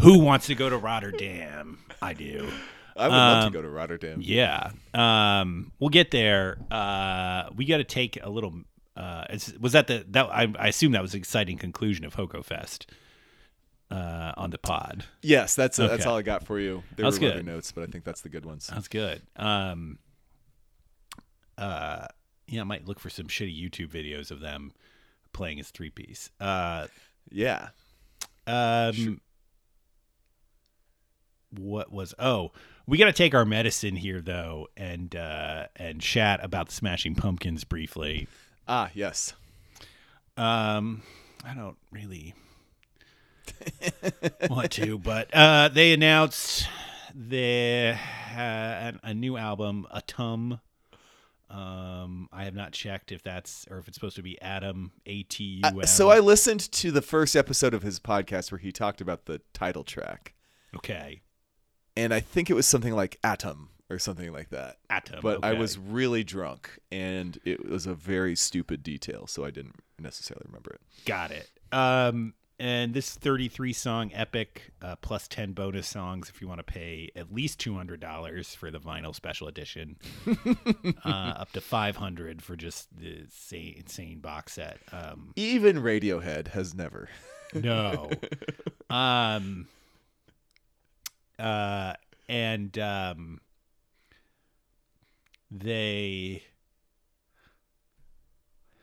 who wants to go to Rotterdam? I do. I would love Um, to go to Rotterdam. Yeah. Um, we'll get there. Uh, we got to take a little. Uh, was that the that I, I assume that was the exciting conclusion of HOCO Fest uh, on the pod. Yes, that's that's all I got for you. There That's were other good. notes, but I think that's the good ones. That's good. Um, uh, yeah, I might look for some shitty YouTube videos of them playing as three piece. Uh, Yeah. um, what was? Oh, we got to take our medicine here though, and uh, and chat about the Smashing Pumpkins briefly. Ah, yes. Um, I don't really want to, but uh, they announced the uh, a new album, Atum. Um, I have not checked if that's or if it's supposed to be Adam A T U. Uh, so I listened to the first episode of his podcast where he talked about the title track, okay and I think it was something like Atom or something like that. Atom. But I was really drunk, and it was a very stupid detail, so I didn't necessarily remember it. Got it. Um, and this 33 song epic uh, plus 10 bonus songs if you want to pay at least $200 for the vinyl special edition, uh, up to 500 for just the insane, insane box set. Um, Even Radiohead has never. no. um, uh, and um, they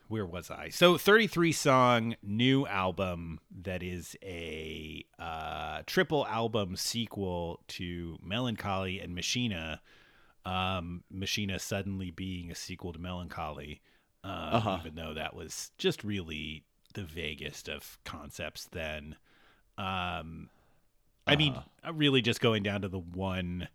where was I? So 33 song new album that is a uh, triple album sequel to Mellon Collie and Machina. Um, Machina suddenly being a sequel to Mellon Collie, uh, Uh-huh. even though that was just really the vaguest of concepts then. Um, I mean, uh, really just going down to the one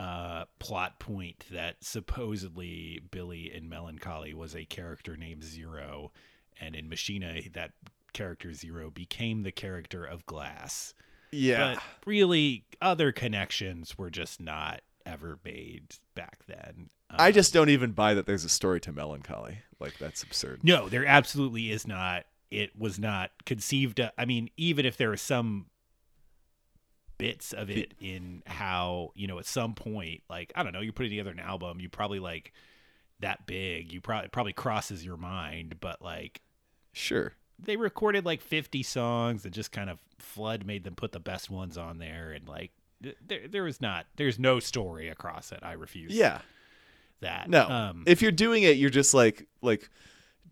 uh, plot point that supposedly Billy in Mellon Collie was a character named Zero, and in Machina, that character Zero became the character of Glass. Yeah. But really, other connections were just not ever made back then. I Um, just don't even buy that there's a story to Mellon Collie. Like that's absurd. no, there absolutely is not. It was not conceived. Of, I mean, even if there are some bits of it in how you know at some point, like I don't know, you're putting together an album, you probably like that big, you probably probably crosses your mind, but like Sure. they recorded like 50 songs and just kind of flood made them put the best ones on there and like th- there there is not there's no story across it i refuse Yeah. that No. um if you're doing it, you're just like like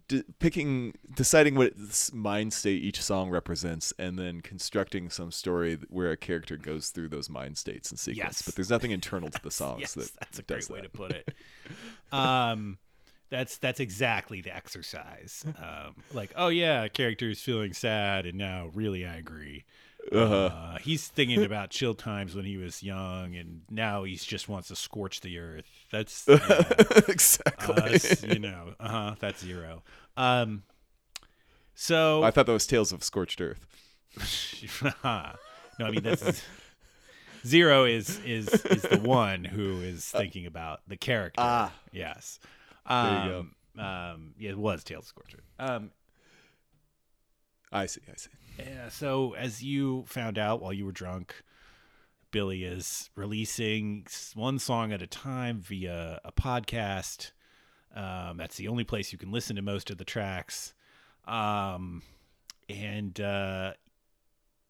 d- picking, deciding what mind state each song represents, and then constructing some story where a character goes through those mind states and sequence. Yes. But there's nothing internal to the songs. yes that that's a great way to put it um that's that's exactly the exercise um like oh yeah a character is feeling sad and now really angry Uh-huh. uh, he's thinking about chill times when he was young and now he just wants to scorch the earth that's yeah. exactly. Uh, it's, you know, uh huh. That's zero. Um, so I thought that was Tales of Scorched Earth. no, I mean that's zero is is is the one who is thinking about the character. Ah. yes. You Um, Um, yeah, it was Tales of Scorcher. Um, I see. I see. Yeah. So as you found out while you were drunk, Billy is releasing one song at a time via a podcast. Um, that's the only place you can listen to most of the tracks. Um, and uh,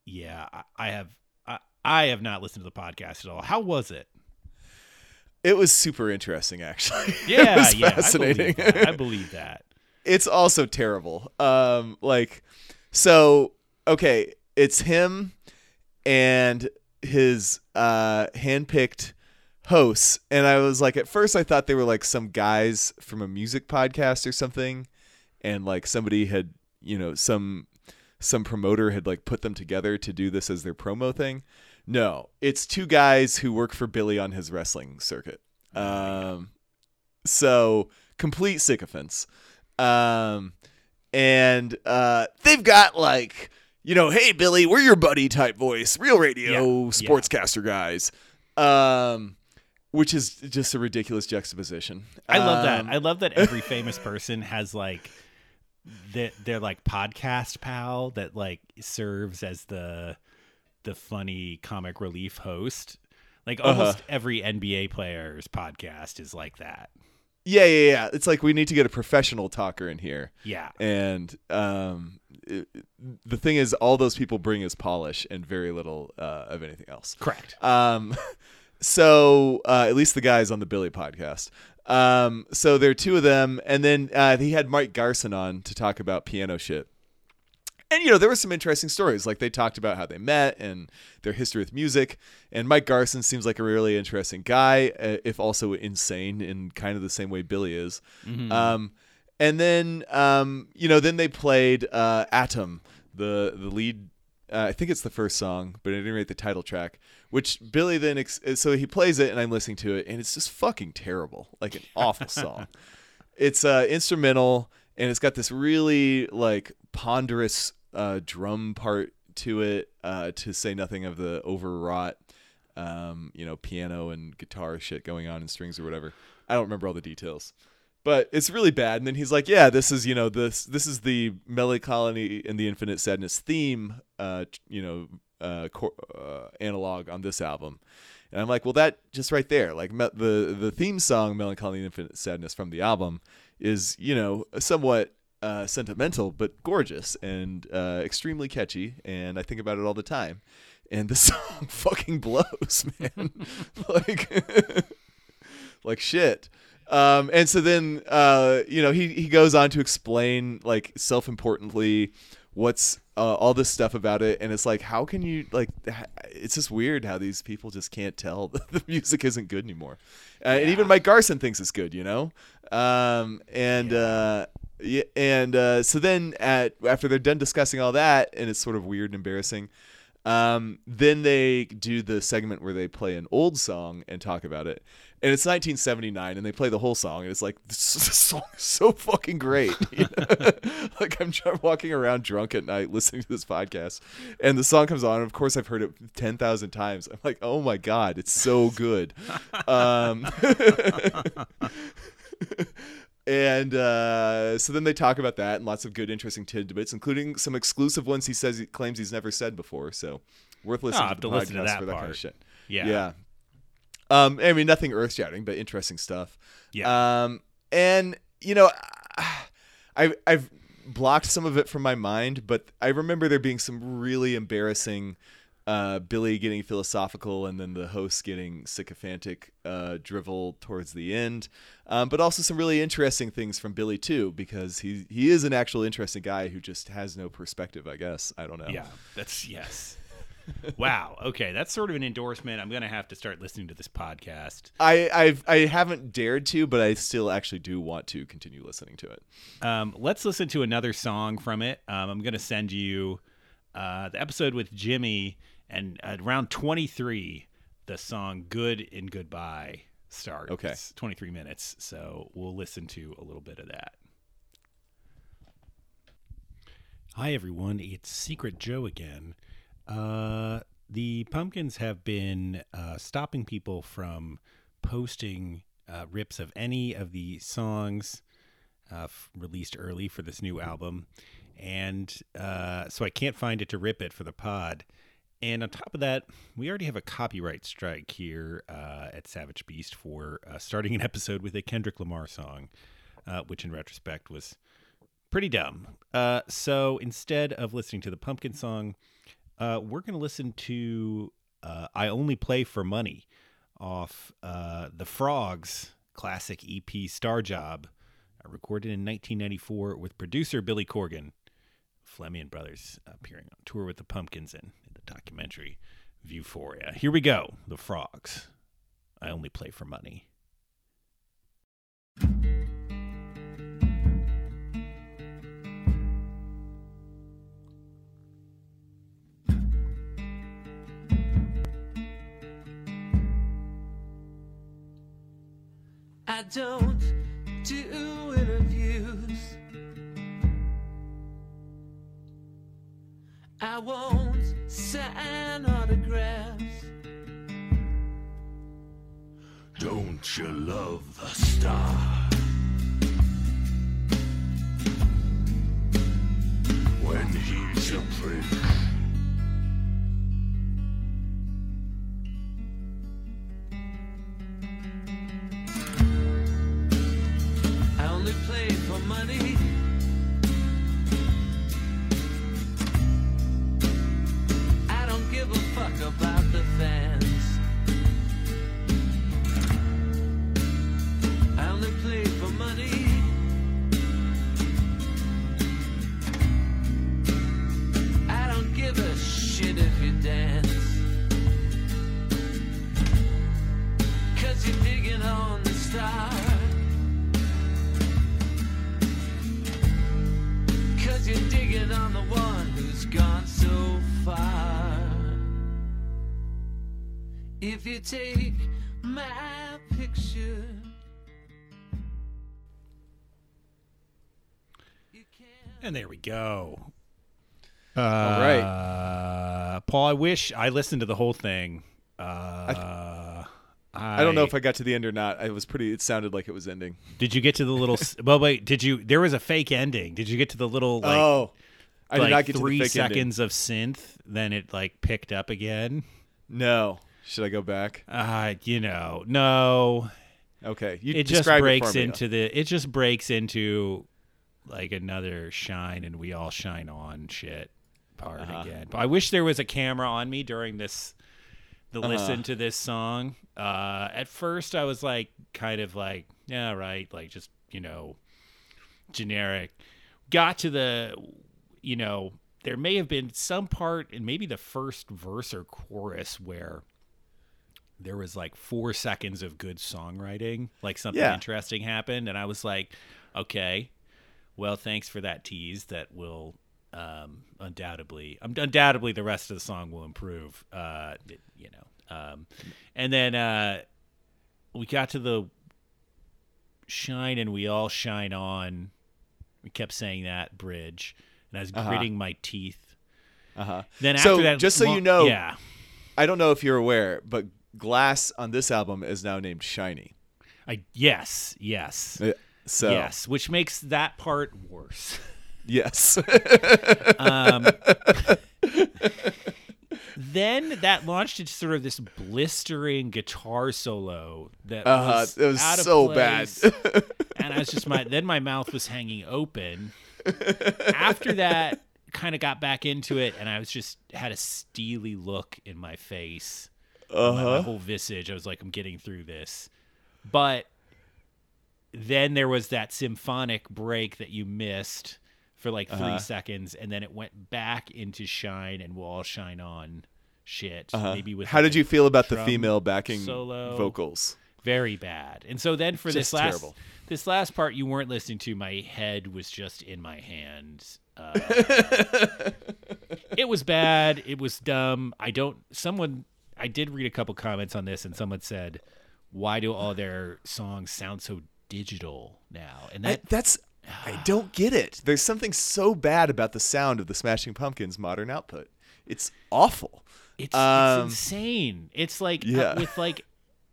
yeah, I, I have I, I have not listened to the podcast at all. How was it? It was super interesting, actually. Yeah, yeah, fascinating. I believe that. I believe that. it's also terrible. Um, like, so okay, it's him and his uh handpicked hosts, and I was like, at first I thought they were like some guys from a music podcast or something, and like somebody had, you know, some some promoter had like put them together to do this as their promo thing. No, it's two guys who work for Billy on his wrestling circuit. Um, so complete sycophants. Um, and uh, they've got like, you know, hey Billy, we're your buddy type voice, real radio Yeah, sportscaster guys. Um, which is just a ridiculous juxtaposition. I love that. Um, I love that every famous person has like that they're like podcast pal that like serves as the the funny comic relief host. Like Uh-huh. almost every NBA player's podcast is like that. yeah, yeah, yeah. It's like we need to get a professional talker in here. Yeah. and um, the thing is, all those people bring is polish and very little uh, of anything else. Correct. Um, so uh, at least the guys on the Billy podcast. Um, so there are two of them, and then uh, he had Mike Garson on to talk about piano shit. And you know there were some interesting stories. Like they talked about how they met and their history with music. And Mike Garson seems like a really interesting guy, uh, if also insane in kind of the same way Billy is. Um, and then um, you know then they played uh, Atom, the the lead. Uh, I think it's the first song, but at any rate the title track, which Billy then ex- so he plays it and I'm listening to it and it's just fucking terrible, like an awful song. It's uh, instrumental and it's got this really like ponderous uh, drum part to it. Uh, to say nothing of the overwrought, um, you know, piano and guitar shit going on and strings or whatever. I don't remember all the details, but it's really bad. And then he's like, "Yeah, this is you know this this is the Mellon Collie and the infinite sadness theme, uh, you know, uh, cor- uh, analog on this album." And I'm like, well, that just right there, like me- the the theme song "Mellon Collie and Infinite Sadness" from the album is, you know, somewhat uh, sentimental but gorgeous and uh, extremely catchy, and I think about it all the time. And the song fucking blows, man. like, like shit. Um, and so then, uh, you know, he he goes on to explain like self-importantly what's uh, all this stuff about it, and it's like, how can you like? It's just weird how these people just can't tell that the music isn't good anymore, uh, and even Mike Garson thinks it's good, you know. Um, and uh, yeah, and uh, so then at after they're done discussing all that, and it's sort of weird and embarrassing. Um, then they do the segment where they play an old song and talk about it. And it's 1979, and they play the whole song, and it's like this, this song is so fucking great. you know? like I'm walking around drunk at night listening to this podcast, and the song comes on. And of course, I've heard it 10,000 times. I'm like, oh my god, it's so good. um, and uh, so then they talk about that and lots of good, interesting tidbits, including some exclusive ones he says he claims he's never said before. So worth listening I'll to the to listen to podcast that for that kind of shit. Yeah. Yeah. Um, I mean, nothing earth shattering, but interesting stuff. Yeah. Um, and you know, I've I've blocked some of it from my mind, but I remember there being some really embarrassing. Uh, Billy getting philosophical and then the host getting sycophantic uh, drivel towards the end, um, but also some really interesting things from Billy too, because he he is an actual interesting guy who just has no perspective. I guess I don't know. Yeah, that's yes. Wow. Okay, that's sort of an endorsement. I'm gonna have to start listening to this podcast. I I've I haven't dared to, but I still actually do want to continue listening to it. Um, let's listen to another song from it. Um, I'm gonna send you uh, the episode with Jimmy, and at around 23, the song "Good and Goodbye" starts. Okay. 23 minutes. So we'll listen to a little bit of that. Hi everyone, it's Secret Joe again. Uh, the Pumpkins have been uh, stopping people from posting uh, rips of any of the songs uh, f- released early for this new album, and uh, so I can't find it to rip it for the pod. And on top of that, we already have a copyright strike here at Savage Beast for starting an episode with a Kendrick Lamar song, which in retrospect was pretty dumb. So instead of listening to the Pumpkin song, uh, we're going to listen to uh, I Only Play for Money off uh, the Frogs classic EP Star Job, uh, recorded in 1994 with producer Billy Corgan. Flemion Brothers appearing on tour with the Pumpkins in, in the documentary Vieuphoria. Here we go The Frogs. I Only Play for Money. I don't do interviews. I won't sign autographs. Don't you love the star? When he's a prick. You take my picture. And there we go. All right. Uh, Paul, I wish I listened to the whole thing. Uh, I, I don't know if I got to the end or not. It was pretty. It sounded like it was ending. did. You get to the little? well, wait. Did you? There was a fake ending. Did you get to the little like, oh, I like did not get three to the fake ending. seconds of synth? Then it like picked up again. No. Should I go back? Uh, you know, no. Okay. You it just breaks it into the. It just breaks into like another shine and we all shine on shit part Uh-huh. again. But I wish there was a camera on me during this the Uh-huh. listen to this song. Uh at first I was like kind of like, yeah, right, like just, you know, generic. Got to the you know, there may have been some part in maybe the first verse or chorus where there was like four seconds of good songwriting, like something Yeah. interesting happened, and I was like, okay, well, thanks for that tease. That will um, undoubtedly, um, undoubtedly, the rest of the song will improve. Uh, you know, um, and then uh, we got to the shine and we all shine on. We kept saying that bridge, and I was Uh-huh. gritting my teeth. Uh-huh. Then So, that, just so lo- you know- yeah, I don't know if you're aware, but Glass on this album is now named Shiny. I yes, yes, Uh, So yes, which makes that part worse. yes. Um, then that launched into sort of this blistering guitar solo that Uh-huh. was, It was out of so bad. place. and I was just my then my mouth was hanging open. After that, kind of got back into it, and I was just had a steely look in my face, my, my uh-huh. whole visage. I was like, I'm getting through this, but then there was that symphonic break that you missed for like 3 Uh-huh. seconds, and then it went back into shine and we'll all shine on shit. Uh-huh. Maybe with How like did you feel about the female backing solo. vocals? very bad. And so then for this Just last terrible. this last part you weren't listening to, my head was just in my hands. Uh, it was bad. It was dumb. I don't. Someone I did read a couple comments on this, and someone said, "Why do all their songs sound so digital now?" And I, that that's I don't get it. There's something so bad about the sound of the Smashing Pumpkins modern output. It's awful. It's, Um, it's insane. It's like uh, with like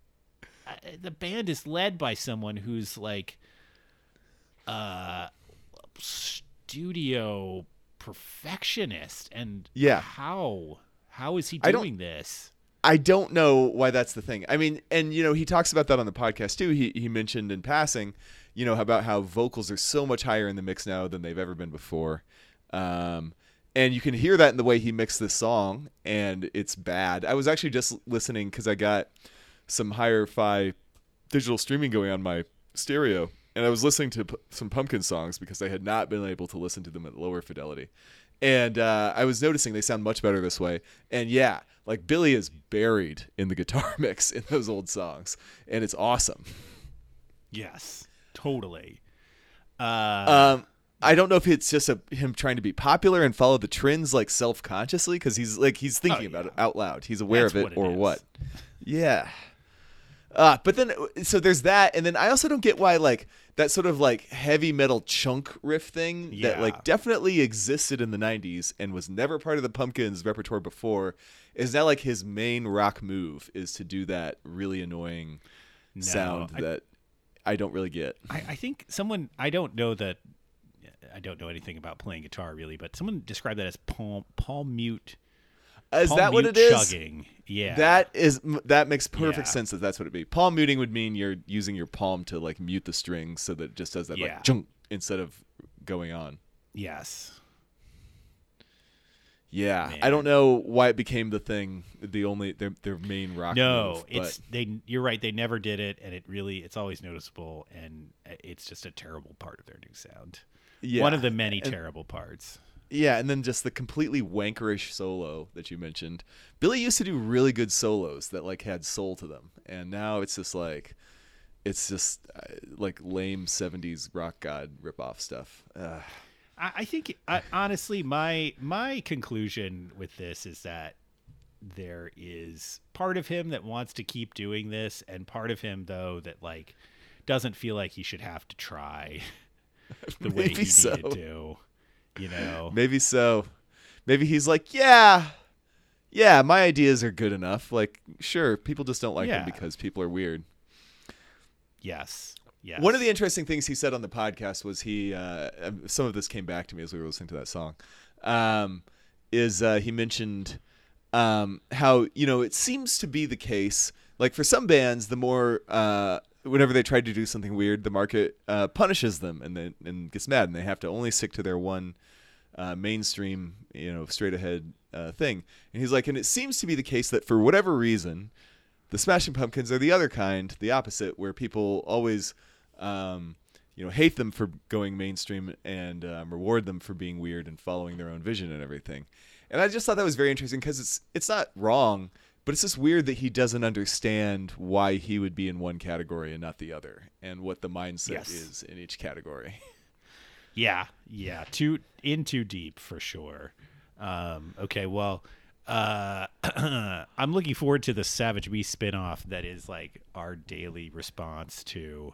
uh, the band is led by someone who's like uh studio perfectionist and Yeah. how how is he I doing this? I don't know why that's the thing. I mean, and you know, he talks about that on the podcast too. He he mentioned in passing, you know, about how vocals are so much higher in the mix now than they've ever been before. Um, and you can hear that in the way he mixed this song, and it's bad. I was actually just listening because I got some higher fi digital streaming going on my stereo, and I was listening to p- some Pumpkin songs because I had not been able to listen to them at lower fidelity. And uh, I was noticing they sound much better this way. And yeah, like Billy is buried in the guitar mix in those old songs, and it's awesome. Yes, totally. Uh, Um, I don't know if it's just a, him trying to be popular and follow the trends like self consciously because he's like he's thinking Oh, about it out loud. He's aware That's of it it or is. what. Yeah. Uh, but then so there's that, and then I also don't get why like that sort of like heavy metal chunk riff thing that like definitely existed in the '90s and was never part of the Pumpkins repertoire before is now like his main rock move is to do that really annoying sound I- that I don't really get. I, I think someone I don't know that I don't know anything about playing guitar really, but someone described that as palm palm mute. Is palm that what it is? Chugging. Yeah. That is that makes perfect Yeah. sense that that's what it'd be. Palm muting would mean you're using your palm to like mute the strings so that it just does that Yeah. like junk instead of going on. yes. Yeah, Man. I don't know why it became the thing, the only their their main rock. No, move, it's they. You're right. They never did it, and it really it's always noticeable, and uh, it's just a terrible part of their new sound. yeah, One of the many and- terrible parts. Yeah, and then just the completely wankerish solo that you mentioned. Billy used to do really good solos that like had soul to them, and now it's just like, it's just uh, like lame '70s rock god ripoff stuff. Ugh. I, I think I, honestly, my my conclusion with this is that there is part of him that wants to keep doing this, and part of him though that like doesn't feel like he should have to try the way he so. needed to. You know, Maybe so. Maybe he's like, yeah, yeah, my ideas are good enough. Like, sure, people just don't like Yeah. them because people are weird. yes, yes. One of the interesting things he said on the podcast was he, uh, um, some of this came back to me as we were listening to that song, um, is uh, he mentioned um, how, you know, it seems to be the case, like for some bands, the more, uh, whenever they try to do something weird, the market uh, punishes them and then and gets mad and they have to only stick to their one uh, mainstream, you know, straight ahead uh, thing. And he's like, and it seems to be the case that for whatever reason, the Smashing Pumpkins are the other kind, the opposite, where people always, um, you know, hate them for going mainstream and um, reward them for being weird and following their own vision and everything. And I just thought that was very interesting because it's it's not wrong, but it's just weird that he doesn't understand why he would be in one category and not the other, and what the mindset Yes. is in each category. Yeah, yeah, too in too deep for sure. Um, okay, well, uh, I'm looking forward to the Savage Beast spinoff that is like our daily response to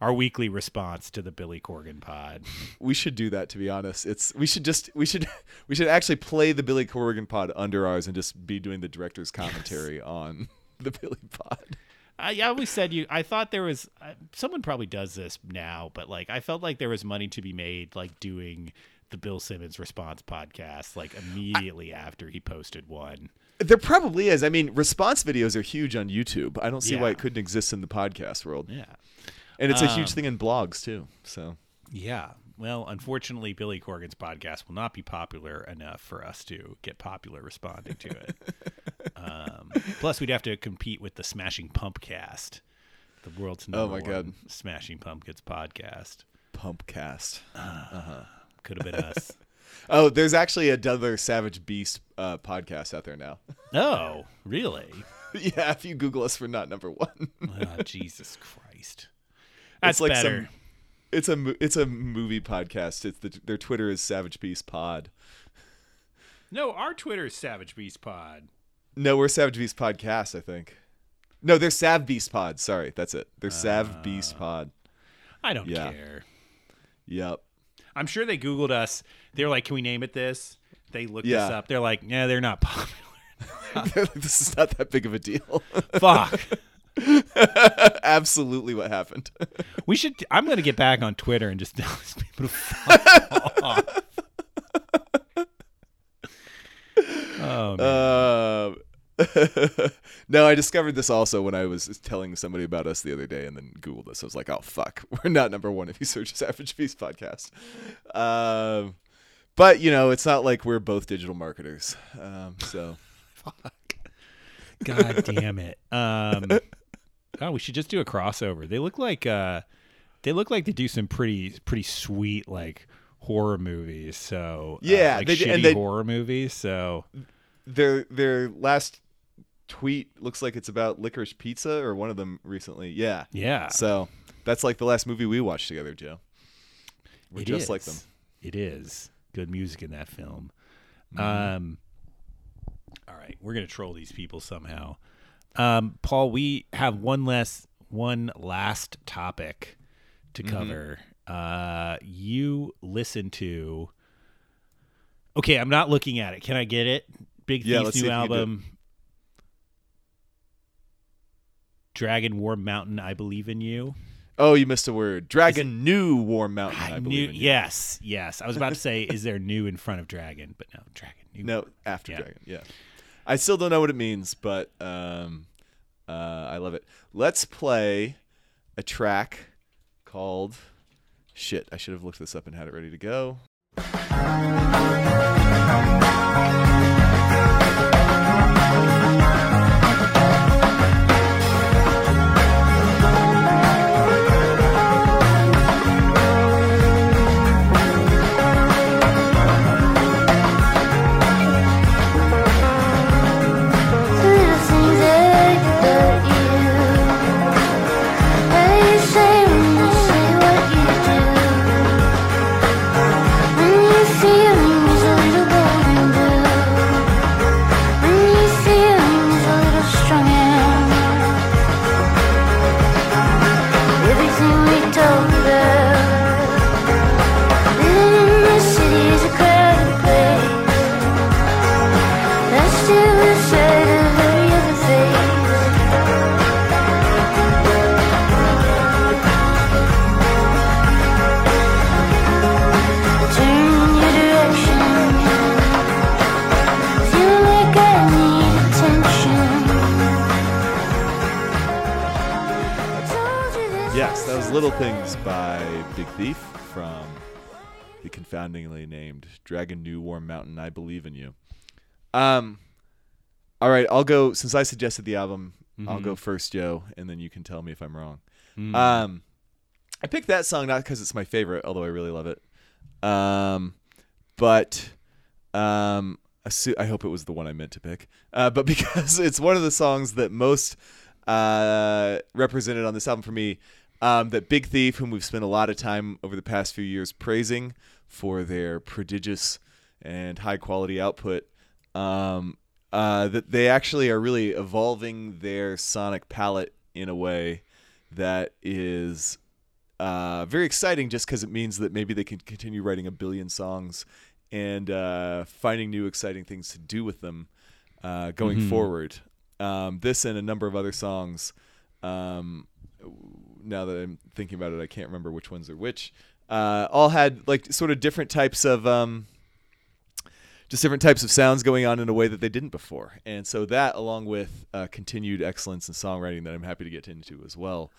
our weekly response to the Billy Corgan pod. We should do that. To be honest, it's we should just we should we should actually play the Billy Corgan pod under ours and just be doing the director's commentary on the Billy pod. I always said you. I thought there was uh, someone probably does this now, but like I felt like there was money to be made, like doing the Bill Simmons response podcast, like immediately after he posted one. There probably is. I mean, response videos are huge on YouTube. I don't see why it couldn't exist in the podcast world. Yeah, And it's a huge Um, thing in blogs too. So yeah. Well, unfortunately, Billy Corgan's podcast will not be popular enough for us to get popular responding to it. um, plus, we'd have to compete with the Smashing Pumpcast, the world's Oh number my God. Smashing Pumpkins podcast. Pumpcast. Could have been us. Oh, there's actually another Savage Beast uh, podcast out there now. oh, really? yeah, if you Google us, we're not number one. Oh, Jesus Christ. That's like better. some- it's a it's a movie podcast. It's the, their Twitter is Savage Beast Pod. No, our Twitter is Savage Beast Pod. No, we're Savage Beast Podcast. I think. No, they're Sav Beast Pod. Sorry, that's it. They're Sav ah. Beast Pod. I don't Yeah. care. Yep. I'm sure they Googled us. They were like, can we name it this? They looked Yeah. us up. They're like, yeah, they're not popular. this is not that big of a deal. Fuck. Absolutely, what happened? We should. I'm going to get back on Twitter and just tell these people to fuck off. Oh, man. Um, no, I discovered this also when I was telling somebody about us the other day, and then Googled this. I was like, "Oh fuck, we're not number one if you search Savage Beast podcast." Um, but you know, it's not like we're both digital marketers. Um, so fuck. God damn it. Um, oh, we should just do a crossover. They look like uh, they look like they do some pretty pretty sweet like horror movies. So uh, Yeah, like they shitty and they- horror movies. So their their last tweet looks like it's about licorice pizza or one of them recently. Yeah. yeah, So that's like the last movie we watched together, Joe. We're It just like them. It is good music in that film. Mm-hmm. Um, all right, we're gonna troll these people somehow. Um, Paul, we have one less one last topic to Mm-hmm. cover. Uh, you listen to. Okay, I'm not looking at it. Can I get it? Big Yeah, Thief's new if you can do it. album. Dragon War Mountain, I believe in you. Oh, you missed a word. Dragon New Warm Mountain. I, I believe you. yes, yes. I was about to say, is there new in front of Dragon? But no, Dragon. New. No, after Yeah. Dragon. Yeah. I still don't know what it means, but um, uh, I love it. Let's play a track called. Shit, I should have looked this up and had it ready to go. The named Dragon New Warm Mountain. I believe in you. Um, all right, I'll go. Since I suggested the album, I'll go first, Joe, and then you can tell me if I'm wrong. Um, I picked that song not because it's my favorite, although I really love it. Um, but um, I hope it was the one I meant to pick. Uh, but because it's one of the songs that most uh, represented on this album for me. Um, that Big Thief, whom we've spent a lot of time over the past few years praising for their prodigious and high quality output, um, uh, that they actually are really evolving their sonic palette in a way that is uh, very exciting just because it means that maybe they can continue writing a billion songs and uh, finding new exciting things to do with them uh, going forward. Um, this and a number of other songs. Um, now that I'm thinking about it, I can't remember which ones are which. Uh, all had like sort of different types of um, just different types of sounds going on in a way that they didn't before. And so that, along with uh, continued excellence in songwriting that I'm happy to get into as well,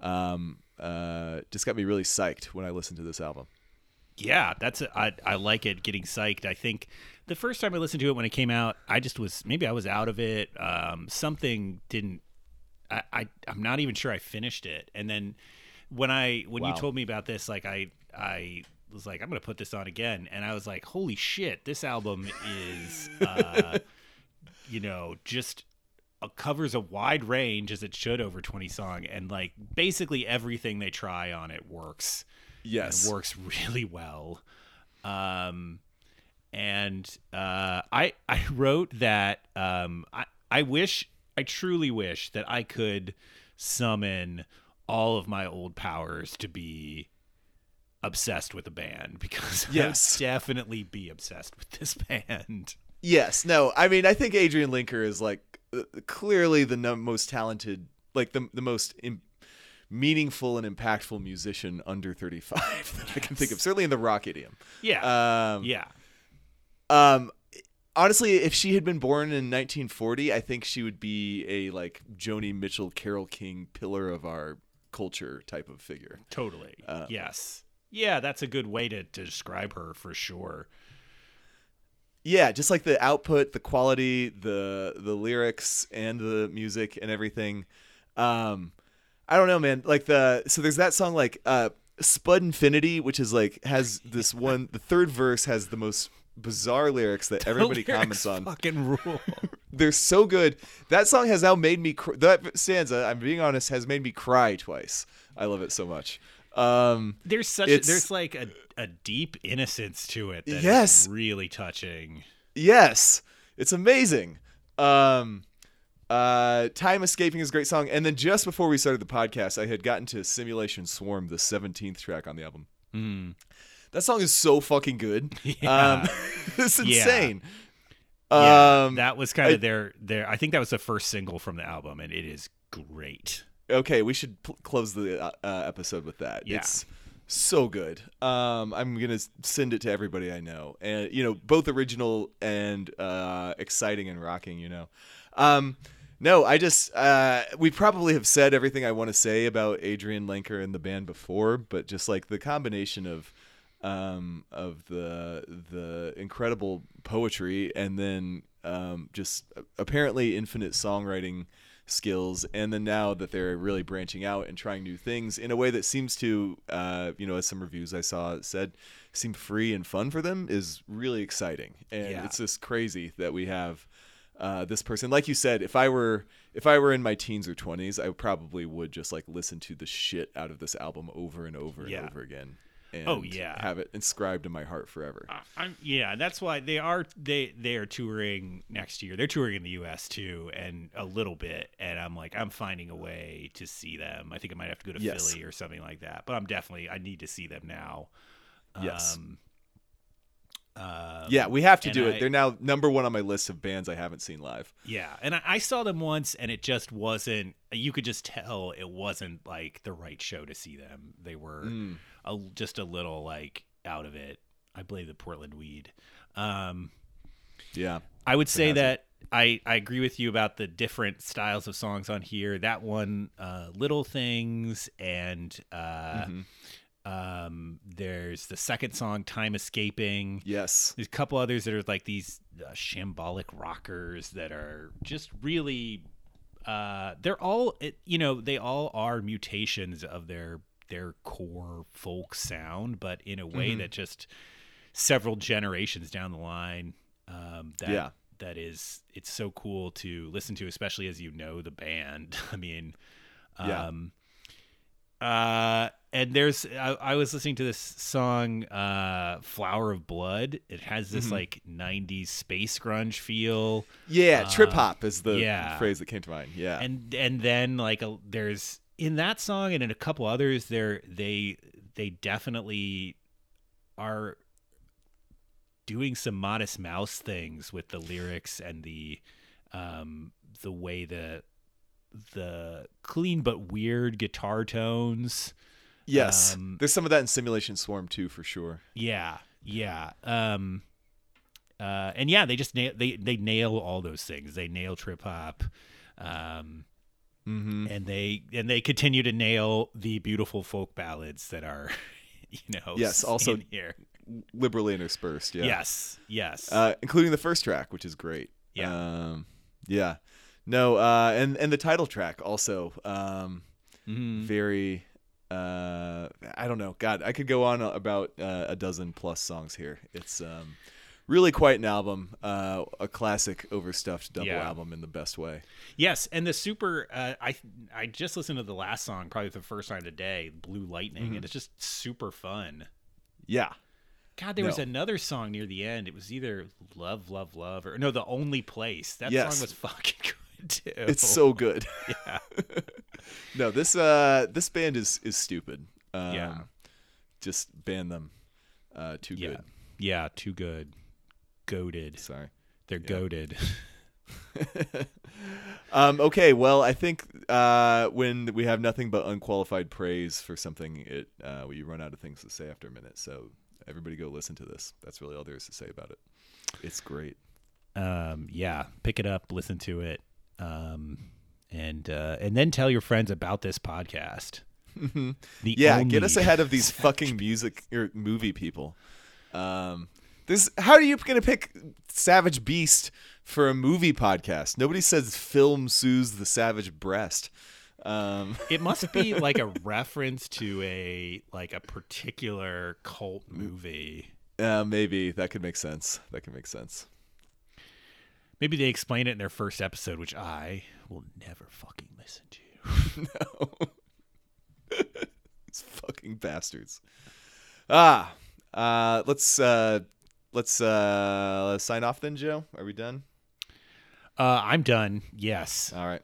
um, uh, just got me really psyched when I listened to this album. Yeah, that's a, I I like it. Getting psyched. I think the first time I listened to it when it came out, I just was maybe I was out of it. Um, something didn't. I, I I'm not even sure I finished it. And then when I when you told me about this, like I I was like I'm gonna put this on again, and I was like, holy shit, this album is, uh, you know, just. uh covers a wide range as it should over 20 song and like basically everything they try on it works Yes. it works really well. Um, and uh, I I wrote that um, I I wish I truly wish that I could summon all of my old powers to be obsessed with a band because Yes. I'd definitely be obsessed with this band. Yes. No. I mean, I think Adrianne Lenker is like uh, clearly the no- most talented, like the the most Im- meaningful and impactful musician under 35 that I can think of. Certainly in the rock idiom. Yeah, Um, yeah, Um, honestly, if she had been born in 1940, I think she would be a like Joni Mitchell, Carole King pillar of our culture type of figure. totally. Uh, yes, yeah, that's a good way to, to describe her for sure. Yeah, just like the output, the quality, the the lyrics and the music and everything. Um I don't know, man. Like the so there's that song like uh Spud Infinity, which is like has this one the third verse has the most bizarre lyrics that everybody lyrics comments on. Fucking rule. They're so good. That song has now made me cr- that stanza, I'm being honest, has made me cry twice. I love it so much. Um There's such there's like a, a deep innocence to it that Yes. really touching. Yes, it's amazing. Um, uh, Time Escaping is a great song. And then just before we started the podcast, I had gotten to Simulation Swarm, the 17th track on the album. That song is so fucking good. Yeah. Um, it's insane. Yeah, um, that was kind of their their I think that was the first single from the album and it is great. okay, we should pl- close the uh, uh, episode with that. Yeah. It's so good. Um, I'm gonna send it to everybody I know, and you know, both original and uh, exciting and rocking. You know, um, no, I just uh, we probably have said everything I want to say about Adrianne Lenker and the band before, but just like the combination of um, of the the incredible poetry and then um, just apparently infinite songwriting skills and then now that they're really branching out and trying new things in a way that seems to uh, you know as some reviews i saw said seem free and fun for them is really exciting and Yeah. it's just crazy that we have uh, this person like you said if i were if i were in my teens or 20s i probably would just like listen to the shit out of this album over and over and Yeah. over again and Oh, yeah. have it inscribed in my heart forever I'm, yeah, that's why they are they they are touring next year. They're touring in the U.S. too, and a little bit. And I'm like, I'm finding a way to see them. I think I might have to go to Yes. Philly or something like that. But I'm definitely I need to see them now. Yes. Um, um, yeah we have to do it I- they're now number one on my list of bands i haven't seen live Yeah, and I, I saw them once, and it just wasn't. You could just tell it wasn't like the right show to see them. They were Mm. A, just a little like out of it. I blame the Portland weed. Um, yeah I would say that I, I agree with you about the different styles of songs on here. That one, uh, Little Things, and uh, um, there's the second song, Time Escaping. yes There's a couple others that are like these uh, shambolic rockers that are just really. Uh, they're all, it, you know, they all are mutations of their their core folk sound, but in a way Mm-hmm. that just several generations down the line, um, that Yeah. that is, it's so cool to listen to, especially as you know the band. I mean, Yeah. um, Uh, and there's I, I was listening to this song, uh, "Flower of Blood." It has this like '90s space grunge feel, Yeah, trip hop is the yeah. phrase that came to mind. Yeah. and and then like a, there's in that song and in a couple others, there they they definitely are doing some modest mouse things with the lyrics and the um the way the the clean but weird guitar tones. Yes. um, There's some of that in Simulation Swarm too, for sure. yeah. Yeah. Um uh and yeah they just nail they they nail all those things. They nail trip hop. Um Mm-hmm. and they and they continue to nail the beautiful folk ballads that are you know Yes, also- in here Liberally interspersed. Yeah. yes yes uh, including the first track, which is great. Yeah. um, yeah. No, uh, and and the title track also um, Mhm. very. Uh, I don't know. God, I could go on about uh, a dozen plus songs here. It's um, really quite an album, uh, a classic overstuffed double Yeah. album in the best way. Yes, and the super. Uh, I I just listened to the last song probably the first time today, "Blue Lightning," Mm-hmm. and it's just super fun. Yeah, God, there was another song near the end. It was either "Love, Love, Love" or no, "The Only Place." That Yes. song was fucking good too. it's so good. yeah, no, this uh, this band is is stupid. Um, Yeah. just ban them. Uh, too yeah, good. yeah. Too good, goaded. Sorry. They're goaded. Um, okay, well, I think uh, when we have nothing but unqualified praise for something, it uh, we run out of things to say after a minute. So everybody go listen to this. That's really all there is to say about it. It's great. um, yeah, pick it up, listen to it, um, and uh, and then tell your friends about this podcast. The Yeah, get us ahead of these fucking music or movie people. Um, this how are you gonna pick Savage Beast for a movie podcast? Nobody says film soothes the savage breast. Um, It must be like a reference to a like a particular cult movie. uh, maybe that could make sense. That could make sense. Maybe they explain it in their first episode, which I will never fucking listen to. No. These fucking bastards. Ah, uh, let's uh, let's uh, let's sign off then, Joe. Are we done? Uh, I'm done. Yes. All right.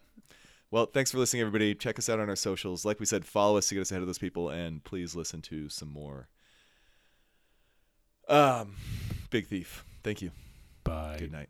Well, thanks for listening, everybody. Check us out on our socials. Like we said, follow us to get us ahead of those people, and please listen to some more. Um, Big Thief. Thank you. Bye. Good night.